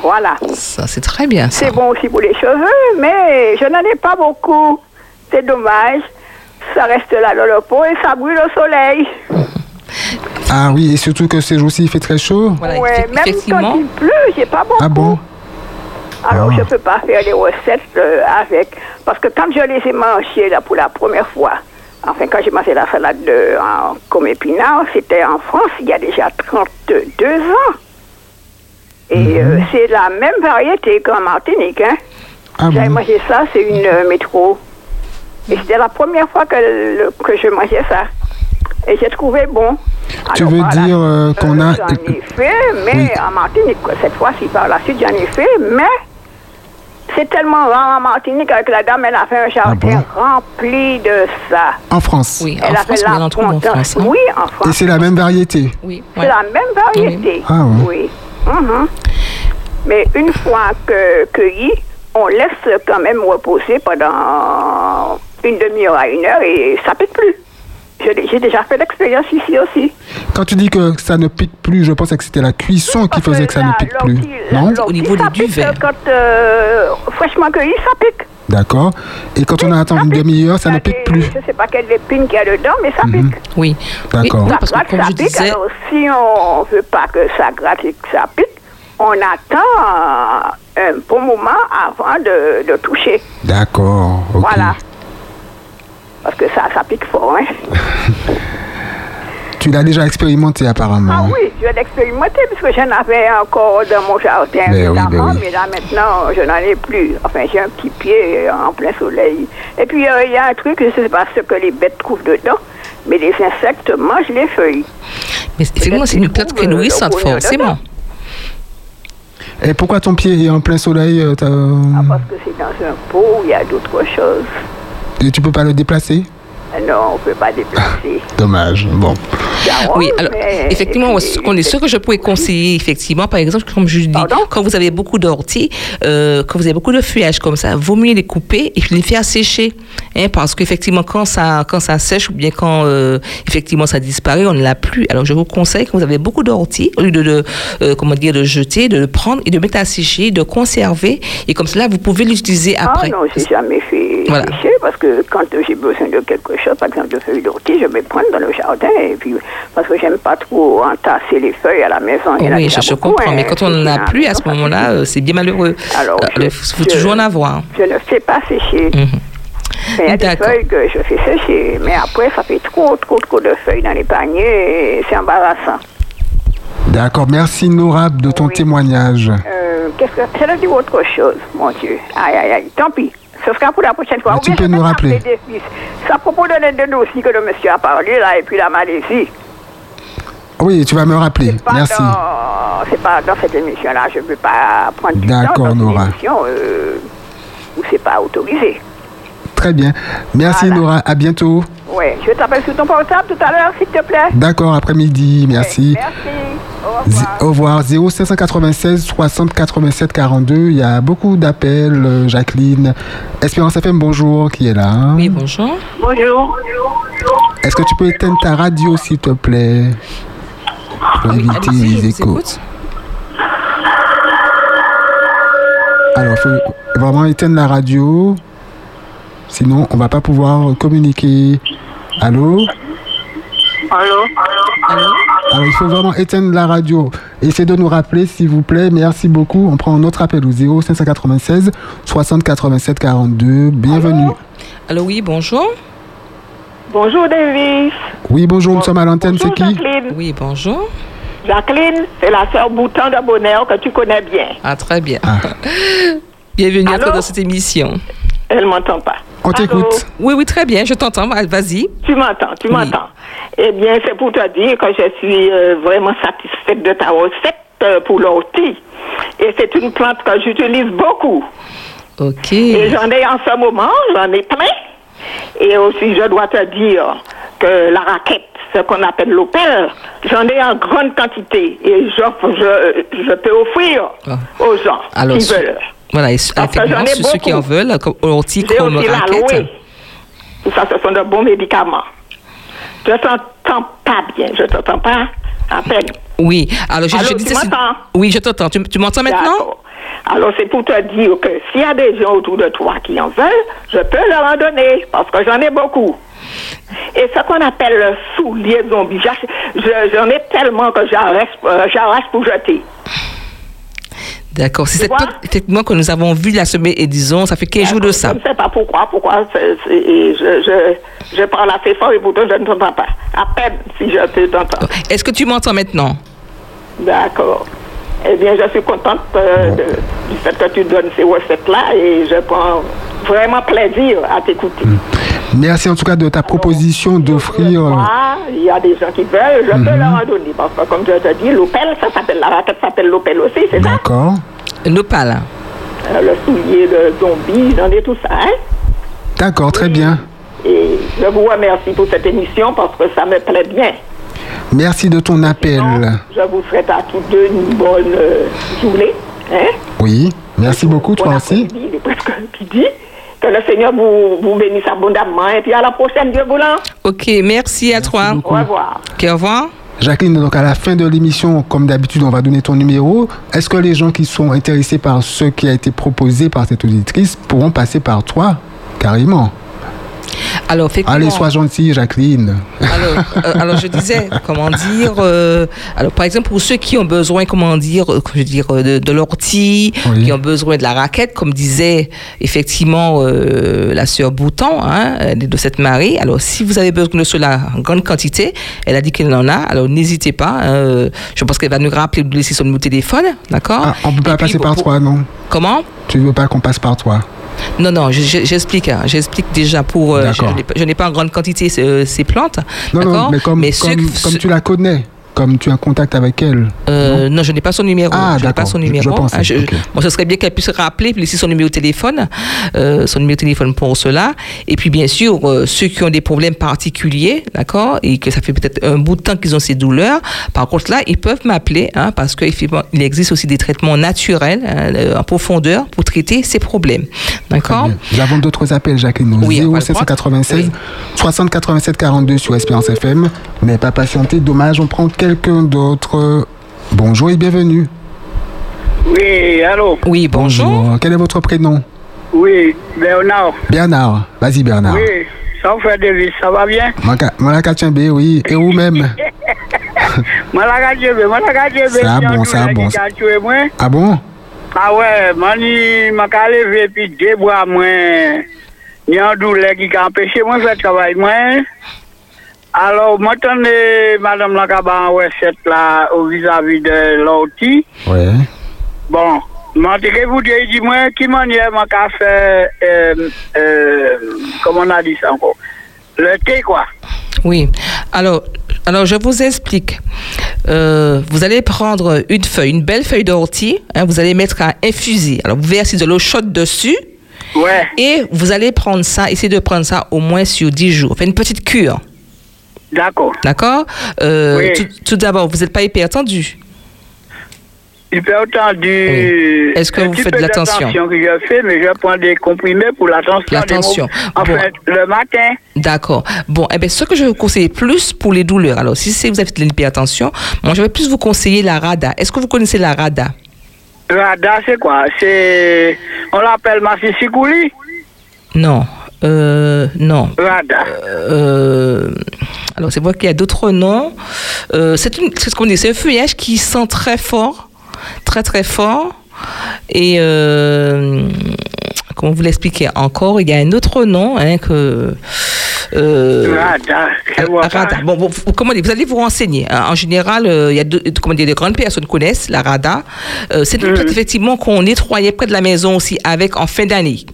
Voilà. Ça, c'est très bien. C'est bon aussi pour les cheveux, mais je n'en ai pas beaucoup. C'est dommage. Ça reste là dans le pot et ça brûle au soleil. Ah oui, et surtout que ces jours-ci, il fait très chaud. Voilà, ouais, effe- même quand il pleut, j'ai pas beaucoup. Ah bon Alors Ah. je peux pas faire les recettes euh, avec. Parce que quand je les ai mangées là pour la première fois, enfin quand j'ai mangé la salade de, en, comme épinard, c'était en France il y a déjà 32 ans. Et Mhm. euh, c'est la même variété qu'en Martinique, hein. Ah J'avais bon mangé ça, c'est une euh, métro. Et c'était la première fois que, le- que je mangeais ça. Et j'ai trouvé bon. Tu veux dire euh, qu'on a... J'en ai fait, mais Oui. en Martinique, cette fois-ci par la suite, j'en ai fait, mais c'est tellement rare en Martinique avec la dame, elle a fait un jardin rempli de ça. En France? Oui, elle en a France, fait on en trouve en l'abondance. France. hein. Oui, en France. Et c'est la même variété? Oui, C'est la même variété. Ah ouais. Oui. Mhm. Mais une fois que cueilli, on laisse quand même reposer pendant une demi-heure à une heure et ça pique plus. J'ai déjà fait l'expérience ici aussi. Quand tu dis que ça ne pique plus, je pensais que c'était la cuisson qui faisait que ça ne pique plus. Non? Au niveau du duvet. Quand euh, fraîchement cueilli, ça pique. D'accord. Et quand on Oui, attend ça une demi-heure, ça ne pique des- plus. Je ne sais pas quelle épine qu'il y a dedans, mais ça pique. Oui. D'accord. Oui, Ça parce que comme ça je pique. disais, Alors, si on ne veut pas que ça gratte et que ça pique, on attend un bon moment avant de, de toucher. D'accord. Voilà. Parce que ça, ça pique fort, hein. Tu l'as déjà expérimenté apparemment. Ah oui, je l'ai expérimenté parce que j'en avais encore dans mon jardin Ben oui, évidemment, ben oui. mais là maintenant, je n'en ai plus. Enfin, j'ai un petit pied en plein soleil. Et puis, euh, il y a un truc, je ne sais pas ce que les bêtes trouvent dedans, mais les insectes mangent les feuilles. mais effectivement, c'est une plante qui est euh, nourrissante, forcément. dedans. Et pourquoi ton pied est en plein soleil euh, t'as- Ah, parce que c'est dans un pot, il y a d'autres choses. Tu peux pas le déplacer? Non, on ne peut pas déplacer. Dommage. Bon. Oui, alors mais- effectivement, qu'on est sûr que je pourrais conseiller, effectivement, par exemple, comme je dis, Pardon? quand vous avez beaucoup d'orties, euh, quand vous avez beaucoup de feuillage comme ça, vaut mieux les couper et puis les faire sécher, hein, parce qu'effectivement, quand ça, quand ça sèche ou bien quand euh, effectivement ça disparaît, on ne l'a plus. Alors, je vous conseille quand vous avez beaucoup d'orties, au lieu de, de, euh, comment dire, de jeter, de le prendre et de mettre à sécher, de conserver, et comme cela, vous pouvez l'utiliser Ah après. non, j'ai jamais fait Voilà. sécher parce que quand j'ai besoin de quelque par exemple de feuilles d'ortie, je vais prendre dans le jardin et puis parce que j'aime pas trop entasser les feuilles à la maison. Oui, je, je beaucoup, comprends, hein, mais quand on n'en a plus, à ce moment-là, euh, c'est bien malheureux. Alors, Euh, Il faut je- toujours en avoir. Je ne fais pas sécher. Mhm. Mais il y a des D'accord. feuilles que je fais sécher. Mais après, ça fait trop, trop, trop de feuilles dans les paniers et c'est embarrassant. D'accord. Merci Nora de ton Oui. témoignage. Euh, Qu'est-ce que. Ça dire autre chose, mon Dieu? Aïe, aïe, aïe. Tant pis. Ce sera pour la prochaine fois. Mais tu peux nous rappeler. des à propos de l'aide de dossier que le monsieur a parlé, là, et puis la Malaisie. Oui, tu vas me rappeler. Pas Merci. C'est pas dans cette émission-là. Je ne peux pas prendre du temps D'accord, dans une Nora. émission euh, où c'est pas autorisé. Très bien. Merci Voilà. Nora. À bientôt. Oui, je t'appelle sur ton portable tout à l'heure, s'il te plaît. D'accord, après-midi, merci. Merci. Au revoir. Au revoir. 0596 60 87 42. Il y a beaucoup d'appels, euh, Jacqueline. Espérance FM, bonjour, qui est là hein? Oui, bonjour. Bonjour. Est-ce que tu peux éteindre ta radio, s'il te plaît? Pour éviter Allez-y, je les échos. Alors, il faut vraiment éteindre la radio. Sinon, on va pas pouvoir communiquer. Allô? Allô? Alors, il faut vraiment éteindre la radio. Essayez de nous rappeler, s'il vous plaît. Merci beaucoup. On prend un autre appel au 0 596 60 87 42. Bienvenue. Allô, oui, bonjour. Bonjour, Davis. Oui, bonjour, nous sommes à l'antenne. C'est qui? Jacqueline. Oui, bonjour. Jacqueline, c'est la sœur Bouton de Bonheur que tu connais bien. Ah, très bien. Ah. Bienvenue à toi Allô dans cette émission. Elle m'entend pas. On t'écoute. Oui, oui, très bien, je t'entends. Vas-y. Tu m'entends, tu Oui. m'entends. Eh bien, c'est pour te dire que je suis euh, vraiment satisfaite de ta recette euh, pour l'ortie. Et c'est une plante que j'utilise beaucoup. Ok. Et j'en ai en ce moment, j'en ai plein. Et aussi, je dois te dire que la raquette, ce qu'on appelle l'opel, j'en ai en grande quantité. Et j'offre- je, je peux offrir Ah. aux gens Alors, qui veulent. Voilà, et effectivement, ceux qui en veulent, J'ai comme aussi raquette. ça, ce sont de bons médicaments. Je t'entends pas bien, je t'entends pas à peine. Oui, alors je, Allô, je tu disais. Oui, je t'entends. Tu, tu m'entends maintenant? Alors, c'est pour te dire que s'il y a des gens autour de toi qui en veulent, je peux leur en donner, parce que j'en ai beaucoup. Et ce qu'on appelle le soulier zombie, j'en ai tellement que j'arrache euh, pour jeter. D'accord. C'est cette effectivement, que nous avons vu la semaine, et disons, ça fait 15 jours de ça. Je ne sais pas pourquoi, pourquoi c'est- c'est- et je, je, je parle assez fort et pourtant je ne t'entends pas. À peine si je te t'entends. Est-ce que tu m'entends maintenant? D'accord. Eh bien, je suis contente euh, de- du fait que tu donnes ces recettes-là et je prends vraiment plaisir à t'écouter. Merci en tout cas de ta proposition d'offrir. Moi, Il y a des gens qui veulent, je peux leur en donner. Parce que, comme je te dis, l'opel, ça s'appelle, la raquette s'appelle l'opel aussi, c'est ça? D'accord. Nopal. Euh, Le soulier de zombie, j'en ai tout ça, hein? D'accord, très bien. Et je vous remercie pour cette émission parce que ça me plaît bien. Merci de ton appel. Je vous souhaite à tous deux une bonne euh, journée. Hein? Oui, merci beaucoup, Bon toi aussi. il est presque midi. Que le Seigneur vous, vous bénisse abondamment. Et puis à la prochaine, Dieu voulant. Ok, merci à toi. Au revoir. Ok, au revoir. Jacqueline, donc à la fin de l'émission, comme d'habitude, on va donner ton numéro. Est-ce que les gens qui sont intéressés par ce qui a été proposé par cette auditrice pourront passer par toi Carrément? Alors, effectivement. Allez, sois gentille, Jacqueline. Alors, euh, alors je disais, comment dire, euh, alors par exemple pour ceux qui ont besoin, comment dire, euh, je veux dire de, de l'ortie, Oui. qui ont besoin de la raquette, comme disait effectivement euh, la sœur Bouton hein, de cette Marie. Alors si vous avez besoin de cela en grande quantité, elle a dit qu'elle en a. Alors n'hésitez pas. hein, je pense qu'elle va nous rappeler de laisser son numéro de téléphone, d'accord? Ah, on peut Et pas puis, passer pour- par toi, non? Comment? Tu veux pas qu'on passe par toi? Non, non, je- je- j'explique. hein, j'explique déjà pour. euh, je n'ai pas- je n'ai pas en grande quantité ces, ces plantes. Non, non, mais comme, comme, comme tu la connais, comme tu as contact avec elle. Euh, non, je n'ai pas son numéro. Ah, je n'ai pas son numéro. je Ah, je- bon, ce serait bien qu'elle puisse rappeler, laisser son numéro de téléphone, euh, son numéro de téléphone pour cela. Et puis, bien sûr, euh, ceux qui ont des problèmes particuliers, d'accord, et que ça fait peut-être un bout de temps qu'ils ont ces douleurs, par contre, là, ils peuvent m'appeler, hein, parce qu'il existe aussi des traitements naturels hein, en profondeur pour traiter ces problèmes. D'accord? Nous avons d'autres appels, Jacqueline. Oui, on va le 0796 prendre. 60 87 42 sur Espérance FM. Mais pas patienter, dommage, on prend quelqu'un d'autre. Bonjour et bienvenue. Oui, allô Oui, bonjour. Quel est votre prénom? Oui, Bernard. Bernard. Vas-y, Bernard. Oui, ça vous fait des ça va bien? Maka- Malaka Tchembe, oui. Et vous-même Malaka Djebe, Malaka Djebe. Ça a bon, ça a bon. Ah bon? Ah ouais, mani, maka levé puis deux bras, moi. Il y a un douleur qui a empêché moi de faire le travail, moi. Alors, maintenant, madame la cabane, ouais, cette là, au vis-à-vis de l'ortie. Ouais. Bon, je vous dire, dis-moi, qui manière m'a faire, euh, euh, comment on a dit ça encore? Le thé, quoi. Oui. Alors, alors je vous explique. Euh, vous allez prendre une feuille, une belle feuille d'ortie. hein, vous allez mettre à infuser. Alors, vous versez de l'eau chaude dessus. Ouais. Et vous allez prendre ça, essayer de prendre ça au moins sur 10 jours. Faites une petite cure. D'accord. D'accord Euh, Oui. Tout, tout d'abord, vous n'êtes pas hypertendu. Hyper tendu. Oui. Est-ce que vous faites de la tension que je fais, mais je prends des comprimés pour la tension. La des tension. mots- Bon. Enfin, le matin. D'accord. Bon, eh bien, ce que je vais vous conseiller plus pour les douleurs. Alors, si c'est vous avez de l'hypertension, moi, je vais plus vous conseiller la RADA. Est-ce que vous connaissez la RADA? Rada, c'est quoi? C'est. On l'appelle Massissikouli Non. Euh, non. Rada. Euh, alors, c'est vrai qu'il y a d'autres noms. Euh, c'est ce qu'on dit, c'est un feuillage qui sent très fort, très très fort. Et comment vous l'expliquer encore? Il y a un autre nom hein, que. euh, Rada. Rada. Bon, bon, vous- comment dire, vous allez vous renseigner. hein. En général, euh, il y a deux, comment dire, des grandes personnes connaissent la Rada. Euh, c'est une plante effectivement qu'on nettoyait près de la maison aussi avec en fin d'année.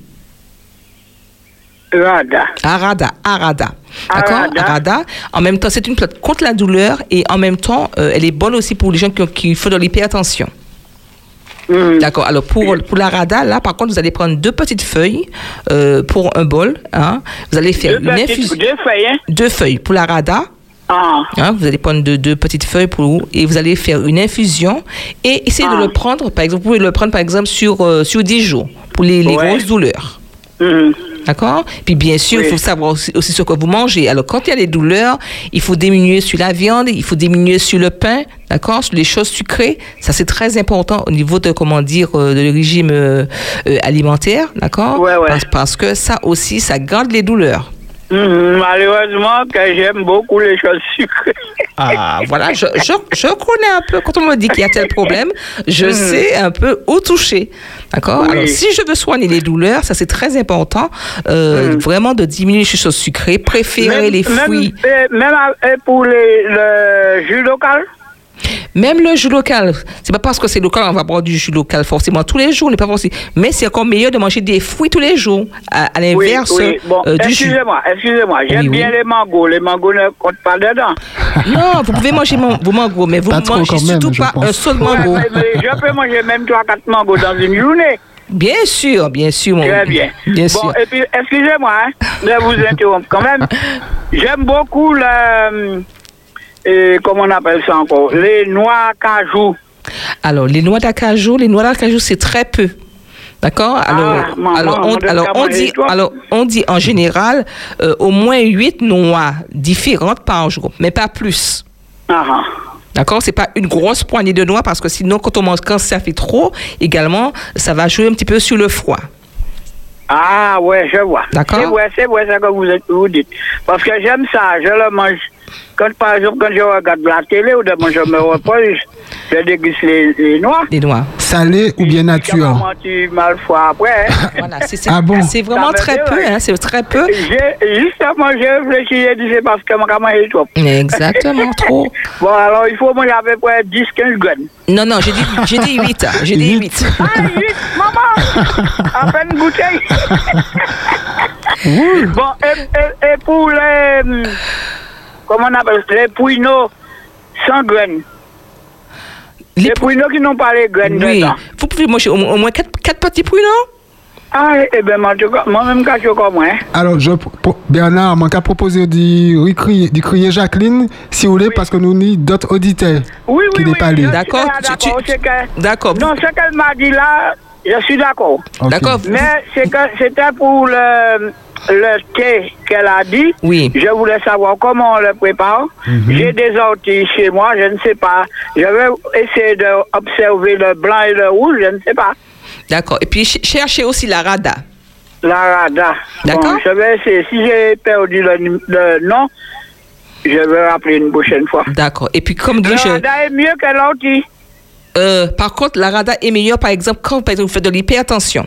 Rada. Arada, Arada. D'accord? Arada. En même temps, c'est une plante contre la douleur et en même temps, euh, elle est bonne aussi pour les gens qui, ont- qui font de l'hypertension. Mhm. D'accord. Alors, pour, pour l'Arada, là, par contre, vous allez prendre deux petites feuilles euh, pour un bol. Hein. Vous allez faire Deux une infusion. Deux feuilles, hein? Deux feuilles pour l'Arada. Ah. Hein, vous allez prendre deux, deux petites feuilles pour vous et vous allez faire une infusion et essayez de Ah. le prendre, par exemple, vous pouvez le prendre par exemple sur, euh, sur 10 jours pour les, les Ouais. grosses douleurs. Mhm. D'accord? Puis bien sûr, il Oui. faut savoir aussi, aussi ce que vous mangez. Alors, quand il y a des douleurs, il faut diminuer sur la viande, il faut diminuer sur le pain, d'accord? Sur les choses sucrées. Ça, c'est très important au niveau de, comment dire, euh, de le régime euh, euh, alimentaire, d'accord? Ouais, ouais. Parce, parce que ça aussi, ça garde les douleurs. Mhm. Malheureusement, que j'aime beaucoup les choses sucrées. Ah, voilà, je, je, je connais un peu, quand on me dit qu'il y a tel problème, je sais un peu où toucher. D'accord? Oui. Alors, si je veux soigner les douleurs, ça c'est très important, euh, vraiment de diminuer les choses sucrées, préférer les fruits. Même, même pour les, le jus local? Même le jus local, c'est pas parce que c'est local, on va boire du jus local forcément tous les jours, n'est pas forcément. Mais c'est encore meilleur de manger des fruits tous les jours, à, l'inverse oui. Bon, euh, du jus. excusez-moi, excusez-moi. J'aime Oui, oui. bien les mangos. Les mangos ne comptent pas dedans. Non, vous pouvez manger vos mangos, mais vous trop mangez même, surtout pas pense. un seul Ouais, mango. mais, mais je peux manger même 3-4 mangos dans une journée. Bien sûr, bien sûr, mon Très bien. Bien bon, sûr. et puis, excusez-moi hein, de vous interrompre quand même. J'aime beaucoup le. Euh, comment on appelle ça encore? Les noix cajou. Alors, les noix d'acajou, les noix d'acajou, c'est très peu. D'accord? Alors, Ah, maman, alors, on alors, on dit, alors, on dit en général euh, au moins 8 noix différentes par jour, mais pas plus. Ah, ah. D'accord? C'est pas une grosse poignée de noix parce que sinon, quand on mange, quand ça fait trop, également, ça va jouer un petit peu sur le froid. Ah, ouais, je vois. D'accord? C'est vrai, c'est vrai ce que vous, vous dites. Parce que j'aime ça, je le mange. Quand, par exemple, quand je regarde la télé ou de moi, je me repose, je déguste les, les noix. Les noix. Salé ou bien nature? Comment tu mal fois après hein. Voilà, c'est c'est- Ah bon? c'est vraiment très peu, hein, c'est très peu. J'ai- Justement, j'ai réfléchi, j'ai dit c'est parce que ma caméra est trop. Exactement, trop. Bon, alors il faut manger à peu près 10-15 graines. Non, non, j'ai dit, j'ai dit 8. J'ai dit 8. Ah, 8, maman À peine bouteille Bon, et, et- et pour les. Comment on appelle ça? Les pouineaux sans graines. Les Les qui n'ont pas les graines Oui, dedans. vous pouvez manger au, au moins 4, petits pruneaux. Ah, eh bien, moi, en tout cas, moi-même, quand je comme moi. hein. Alors, je, Bernard, mon cas proposé du crier, du crier Jacqueline, si vous voulez, parce que nous avons d'autres auditeurs Oui, oui, qui oui. n'est pas allé. D'accord, D'accord. Non, ce qu'elle m'a dit là, je suis d'accord. D'accord. Mais c'est que c'était pour le, le thé qu'elle a dit. Oui. Je voulais savoir comment on le prépare. J'ai des orties chez moi, je ne sais pas. Je vais essayer d'observer le blanc et le rouge, je ne sais pas. D'accord. Et puis ch- cherchez aussi la rada. La rada. D'accord. Bon, je vais essayer. Si j'ai perdu le, nom, je vais rappeler une prochaine fois. D'accord. Et puis comme dit, Le je, rada est mieux que l'ortie. euh, par contre, la rada est meilleure, par exemple, quand par exemple, vous faites de l'hypertension.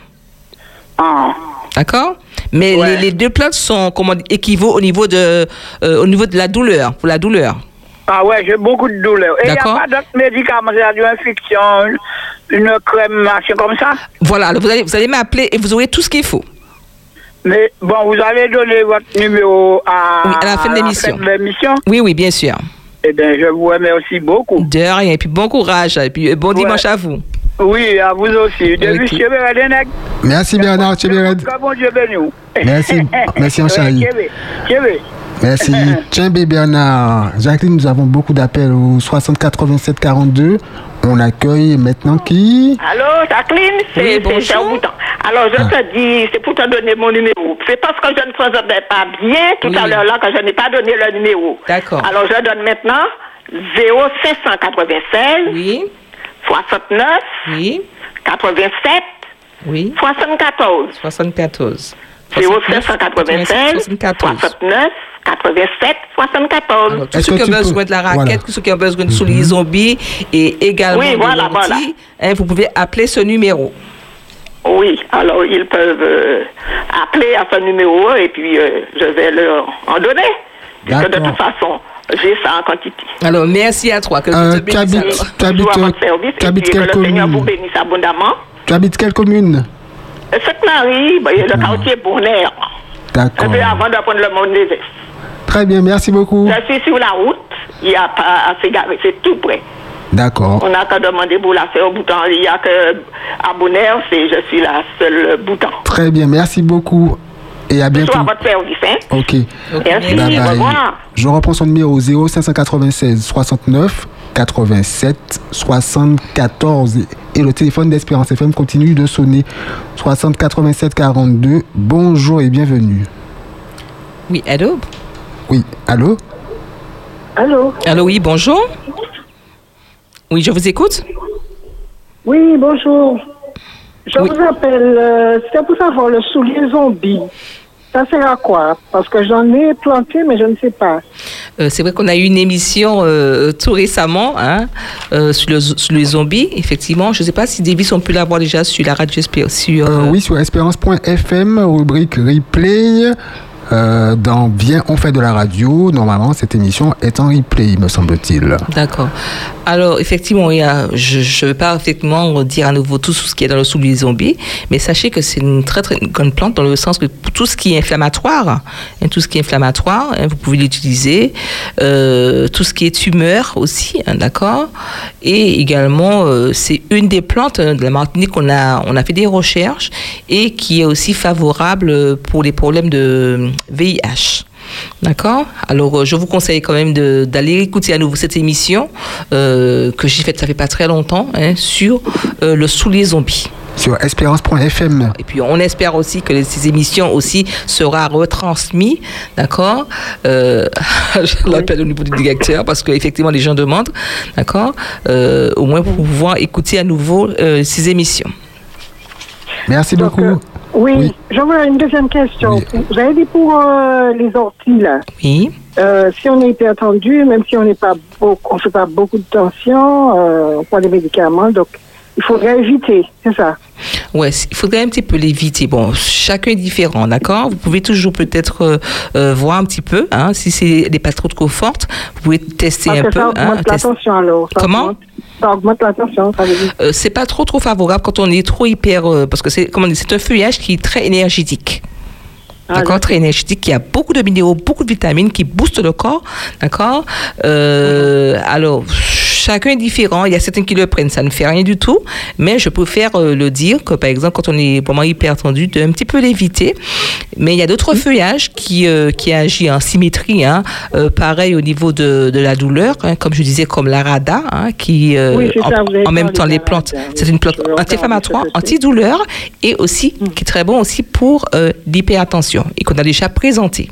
Ah. D'accord? Mais Ouais. les, les deux plantes sont comment, équivaut au niveau, de, euh, au niveau de la douleur, pour la douleur. Ah ouais, j'ai beaucoup de douleur. Et il n'y a pas d'autres médicaments, c'est-à-dire une infection, une, crème, machin comme ça? Voilà, vous allez, vous allez m'appeler et vous aurez tout ce qu'il faut. Mais bon, vous allez donner votre numéro à, Oui, à la fin de l'émission? Oui, oui, bien sûr. Eh bien, je vous remercie beaucoup. De rien. Et puis bon courage. Et puis euh, bon Ouais. dimanche à vous. Oui, à vous aussi. Merci Bernard bénisse. Merci. Merci, Chébé. Merci. Tchimbe Bernard. Jacqueline, nous avons beaucoup d'appels au 60 87 42. On accueille maintenant qui? Allô, Jacqueline, Oui, c'est Bouton. Alors, je te dis, c'est pour te donner mon numéro. C'est parce que je ne faisais pas bien tout à Oui. l'heure là que je n'ai pas donné le numéro. D'accord. Alors, je donne maintenant 0596 Oui, 69 oui, 87 oui. 74. 74. 0596 74. 69 87 74. Alors, tous ceux qui ont besoin de la raquette, Voilà. tous ceux qui ont besoin de souliers zombies et également Oui, de voilà, voilà. hein, vous pouvez appeler ce numéro. Oui, alors ils peuvent euh, appeler à ce numéro et puis euh, je vais leur en donner. Puisque de toute façon, j'ai ça en quantité. Alors, merci à toi. Que Euh, Dieu te bénisse, t'habites- alors. Tu habites, euh, habites quelle le Seigneur vous commune? bénisse abondamment. Tu habites quelle commune? Sainte-Marie, ben, le quartier Bournaire, un D'accord. peu avant de prendre le monde des Est. Très bien, merci beaucoup. Je suis sur la route, il n'y a pas à s'égarer, c'est tout près. D'accord. On n'a qu'à demander pour la faire au bouton. Il n'y a que à c'est je suis la seule bouton. Très bien, merci beaucoup. Et à bientôt. Toujours à votre service, hein. Ok. Merci, Bye au bye. revoir. Je reprends son numéro 0596 69 87 74 et le téléphone d'Espérance FM continue de sonner 60 87 42. Bonjour et bienvenue. Oui, allô? Oui, allô? Allô? Allô, oui, bonjour. Oui, je vous écoute. Oui, bonjour. Je Oui. vous appelle, euh, c'était pour savoir le soulier zombie. Ça sert à quoi? Parce que j'en ai planté, mais je ne sais pas. Euh, c'est vrai qu'on a eu une émission euh, tout récemment hein, euh, sur, le, sur les zombies, effectivement. Je ne sais pas si Davis, on peut l'avoir déjà sur la radio sur, Euh, euh, Oui, sur espérance.fm, rubrique replay. Euh, dans Bien, on fait de la radio. Normalement, cette émission est en replay, me semble-t-il. D'accord. Alors, effectivement, il y a, je ne vais pas effectivement dire à nouveau tout ce qui est dans le sous les zombies, mais sachez que c'est une très, très grande plante dans le sens que tout ce qui est inflammatoire, hein, tout ce qui est inflammatoire, hein, vous pouvez l'utiliser. Euh, tout ce qui est tumeur aussi, hein, d'accord Et également, euh, c'est une des plantes de la Martinique qu'on a, on a fait des recherches et qui est aussi favorable pour les problèmes de VIH. D'accord? Alors, euh, je vous conseille quand même de- d'aller écouter à nouveau cette émission euh, que j'ai faite, ça fait pas très longtemps, hein, sur euh, le sous les zombies. Sur espérance.fm. Et puis, on espère aussi que ces émissions aussi sera retransmis, d'accord? Euh, Je l'appelle au niveau du directeur parce qu'effectivement, les gens demandent, d'accord? Euh, Au moins pour pouvoir écouter à nouveau euh, ces émissions. Merci Donc, beaucoup. euh, oui, Oui. je voulais une deuxième question. Oui. Vous avez dit pour euh, les orties, là, Oui euh, si on est hypertendu, même si on n'est pas beaucoup, on fait pas beaucoup de tension, euh, on prend des médicaments, donc il faudrait éviter, c'est ça? Ouais, il faudrait un petit peu l'éviter. Bon, chacun est différent, d'accord? Vous pouvez toujours peut-être euh, euh, voir un petit peu, hein, si c'est des pas trop trop fortes, vous pouvez tester Parce un que peu. ça hein, augmente la test- tension, alors. Ça Comment? augmente- Ça augmente la tension. Euh, c'est pas trop trop favorable quand on est trop hyper euh, parce que c'est comment c'est un feuillage qui est très énergétique. Ah, D'accord, très énergétique, qui a beaucoup de minéraux, beaucoup de vitamines, qui boostent le corps. D'accord? Euh, Alors, chacun est différent. Il y a certains qui le prennent, ça ne fait rien du tout. Mais je préfère euh, le dire que, par exemple, quand on est vraiment hyper tendu, de un petit peu l'éviter. Mais il y a d'autres feuillages qui, euh, qui agissent en symétrie. Hein. Euh, pareil au niveau de, de la douleur, hein, comme je disais, comme l'arada, hein, qui, Oui, en, ça, même temps, les plantes, c'est une plante anti-inflammatoire, antidouleur et aussi qui est très bon aussi pour l'hypertension et qu'on a déjà présenté.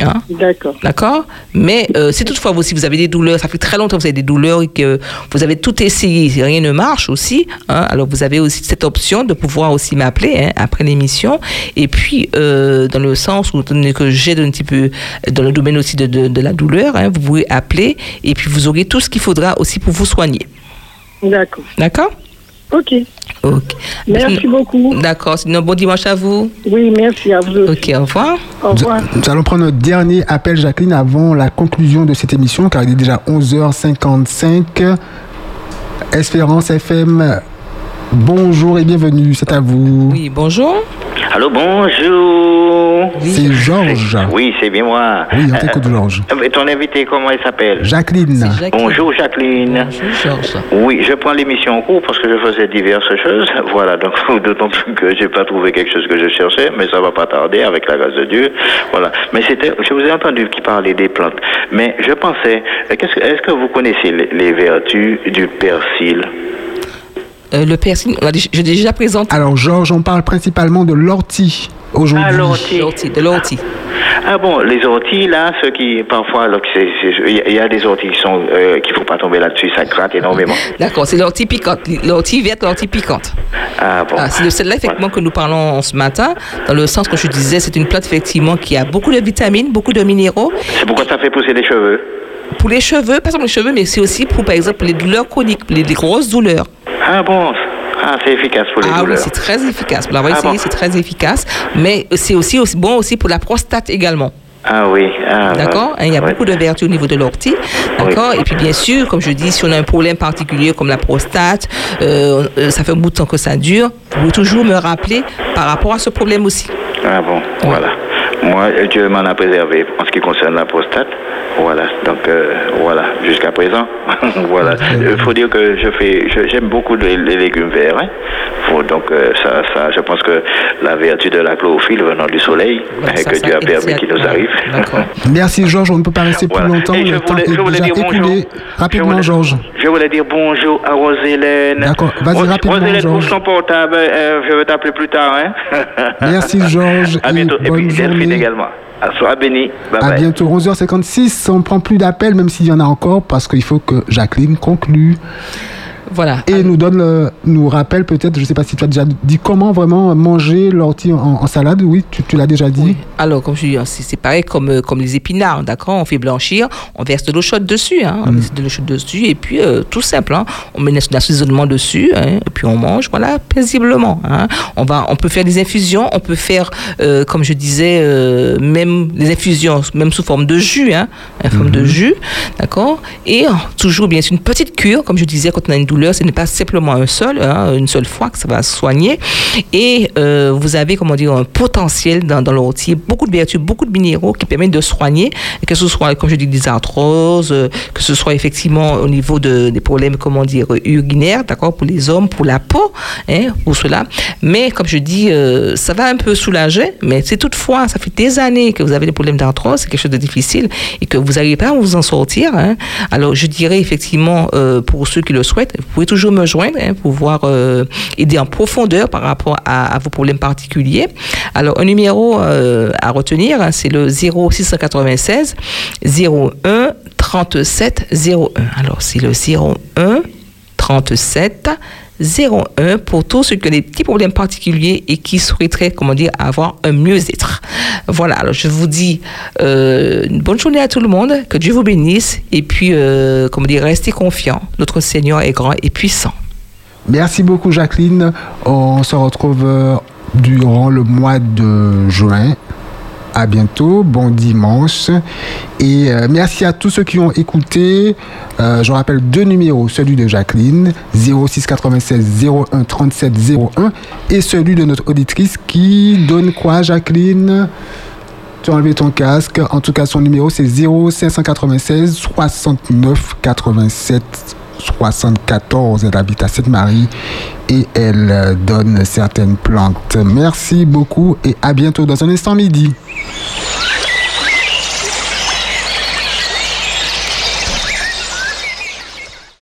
Hein? D'accord. D'accord Mais euh, si toutefois vous, si vous avez des douleurs, ça fait très longtemps que vous avez des douleurs et que vous avez tout essayé, si rien ne marche aussi, hein, alors vous avez aussi cette option de pouvoir aussi m'appeler hein, après l'émission. Et puis, euh, dans le sens où que j'aide un petit peu dans le domaine aussi de, de, de la douleur, hein, vous pouvez appeler et puis vous aurez tout ce qu'il faudra aussi pour vous soigner. D'accord. D'accord Ok. Ok. Merci beaucoup. D'accord. Sinon, bon dimanche à vous. Oui, merci à vous aussi. Ok, au revoir. Au revoir. Nous allons prendre notre dernier appel, Jacqueline, avant la conclusion de cette émission, car il est déjà 11h55. Espérance FM, bonjour et bienvenue, c'est à vous. Oui, bonjour. Allô, bonjour. C'est Georges. Oui, c'est bien moi. Oui, on t'écoute, Georges. Euh, ton invité, comment il s'appelle? Jacqueline. Bonjour, Jacqueline. Oui, je prends l'émission en cours parce que je faisais diverses choses. Voilà, donc d'autant plus que j'ai pas trouvé quelque chose que je cherchais, mais ça va pas tarder avec la grâce de Dieu. Voilà. Mais c'était, je vous ai entendu qui parlait des plantes. Mais je pensais, euh, qu'est-ce que- est-ce que vous connaissez les, les vertus du persil? Euh, le persil, on a j'ai déjà présenté. Alors, Georges, on parle principalement de l'ortie aujourd'hui. Ah, l'ortie. De l'ortie. Ah bon, les orties, là, ceux qui, parfois, il y a- des orties qui sont, euh, qu'il faut pas tomber là-dessus, ça gratte énormément. D'accord, c'est l'ortie piquante. L'ortie verte, l'ortie piquante. Ah bon. Ah, c'est de celle-là, effectivement, que nous parlons ce matin, dans le sens que je disais, c'est une plante, effectivement, qui a beaucoup de vitamines, beaucoup de minéraux. C'est pourquoi ça fait pousser les cheveux. Pour les cheveux, pas seulement les cheveux, mais c'est aussi pour, par exemple, les douleurs chroniques, les, les grosses douleurs. Ah bon, ah, c'est efficace pour les Ah oui, douleurs. c'est très efficace. Pour l'avoir Ah essayé, bon? c'est très efficace. Mais c'est aussi, aussi bon aussi pour la prostate également. Ah oui, ah, D'accord? Ouais. Il y a Ouais. beaucoup de vertus au niveau de l'ortie. D'accord? Et puis, bien sûr, comme je dis, si on a un problème particulier comme la prostate, euh, euh, ça fait un bout de temps que ça dure, vous pouvez toujours me rappeler par rapport à ce problème aussi. Ah bon, voilà. Moi, Dieu m'en a préservé en ce qui concerne la prostate. Voilà, donc euh, voilà, jusqu'à présent. voilà. Il faut dire que je fais, je- j'aime beaucoup les, les légumes verts. hein. Faut donc euh, ça, ça, je pense que la vertu de la chlorophylle venant du soleil, Voilà, ça, que ça Dieu a permis qu'il nous arrive. Merci, Georges. On ne peut pas rester plus Voilà. longtemps. Et je Le voulais- est je voulais déjà dire bonjour. Rapidement, Je voulais- Georges. Je voulais dire bonjour à Rosélène. D'accord, vas-y Ros- rapidement, Georges. son portable, euh, je vais t'appeler plus tard. Hein? Merci, Georges. À et bientôt. Et, bonne puis Delphine également. À soir béni. Bye À bye. bientôt, 11h56. On ne prend plus d'appels, même s'il y en a encore, parce qu'il faut que Jacqueline conclue. Voilà. Et nous donne, le- nous rappelle peut-être, je ne sais pas si tu as déjà dit comment vraiment manger l'ortie en, en salade. Oui, tu, tu l'as déjà dit. Alors, comme je dis, c'est pareil comme, euh, comme les épinards, d'accord? On fait blanchir, on verse de l'eau chaude dessus, hein, on verse de l'eau chaude dessus, et puis euh, tout simple, hein, on met un assaisonnement dessus, hein, et puis on mange, voilà, paisiblement. Hein. On, va, on peut faire des infusions, on peut faire, euh, comme je disais, euh, même des infusions, même sous forme de jus, hein, en forme de jus, d'accord? Et toujours, bien sûr, une petite cure, comme je disais, quand on a une douleur, ce n'est pas simplement un seul, hein, une seule fois que ça va soigner. Et euh, vous avez, comment dire, un potentiel dans, dans l'ortie, beaucoup de vertus, beaucoup de minéraux qui permettent de soigner, que ce soit, comme je dis, des arthroses, euh, que ce soit effectivement au niveau de, des problèmes, comment dire, urinaires, d'accord, pour les hommes, pour la peau, hein, pour cela. Mais comme je dis, euh, ça va un peu soulager, mais c'est toutefois, ça fait des années que vous avez des problèmes d'arthrose, c'est quelque chose de difficile et que vous n'arrivez pas à vous en sortir. hein. Alors, je dirais effectivement, pour ceux qui le souhaitent, pouvez toujours me joindre hein, pour pouvoir euh, aider en profondeur par rapport à, à vos problèmes particuliers. Alors, un numéro euh, à retenir, hein, c'est le 0696 01 37 01. Alors, c'est le 01 37 01 pour tous ceux qui ont des petits problèmes particuliers et qui souhaiteraient, comment dire, avoir un mieux-être. Voilà, alors je vous dis euh, une bonne journée à tout le monde, que Dieu vous bénisse et puis, euh, comment dire, restez confiants. Notre Seigneur est grand et puissant. Merci beaucoup, Jacqueline. On se retrouve euh, durant le mois de juin. À bientôt, bon dimanche. Et euh, merci à tous ceux qui ont écouté. Euh, je rappelle deux numéros, celui de Jacqueline, 06 96 01 37 01, et celui de notre auditrice qui donne quoi, Jacqueline? Tu as enlevé ton casque. En tout cas, son numéro, c'est 0596 69 87 74. Elle habite à Sainte-Marie et elle euh, donne certaines plantes. Merci beaucoup et à bientôt dans un instant midi.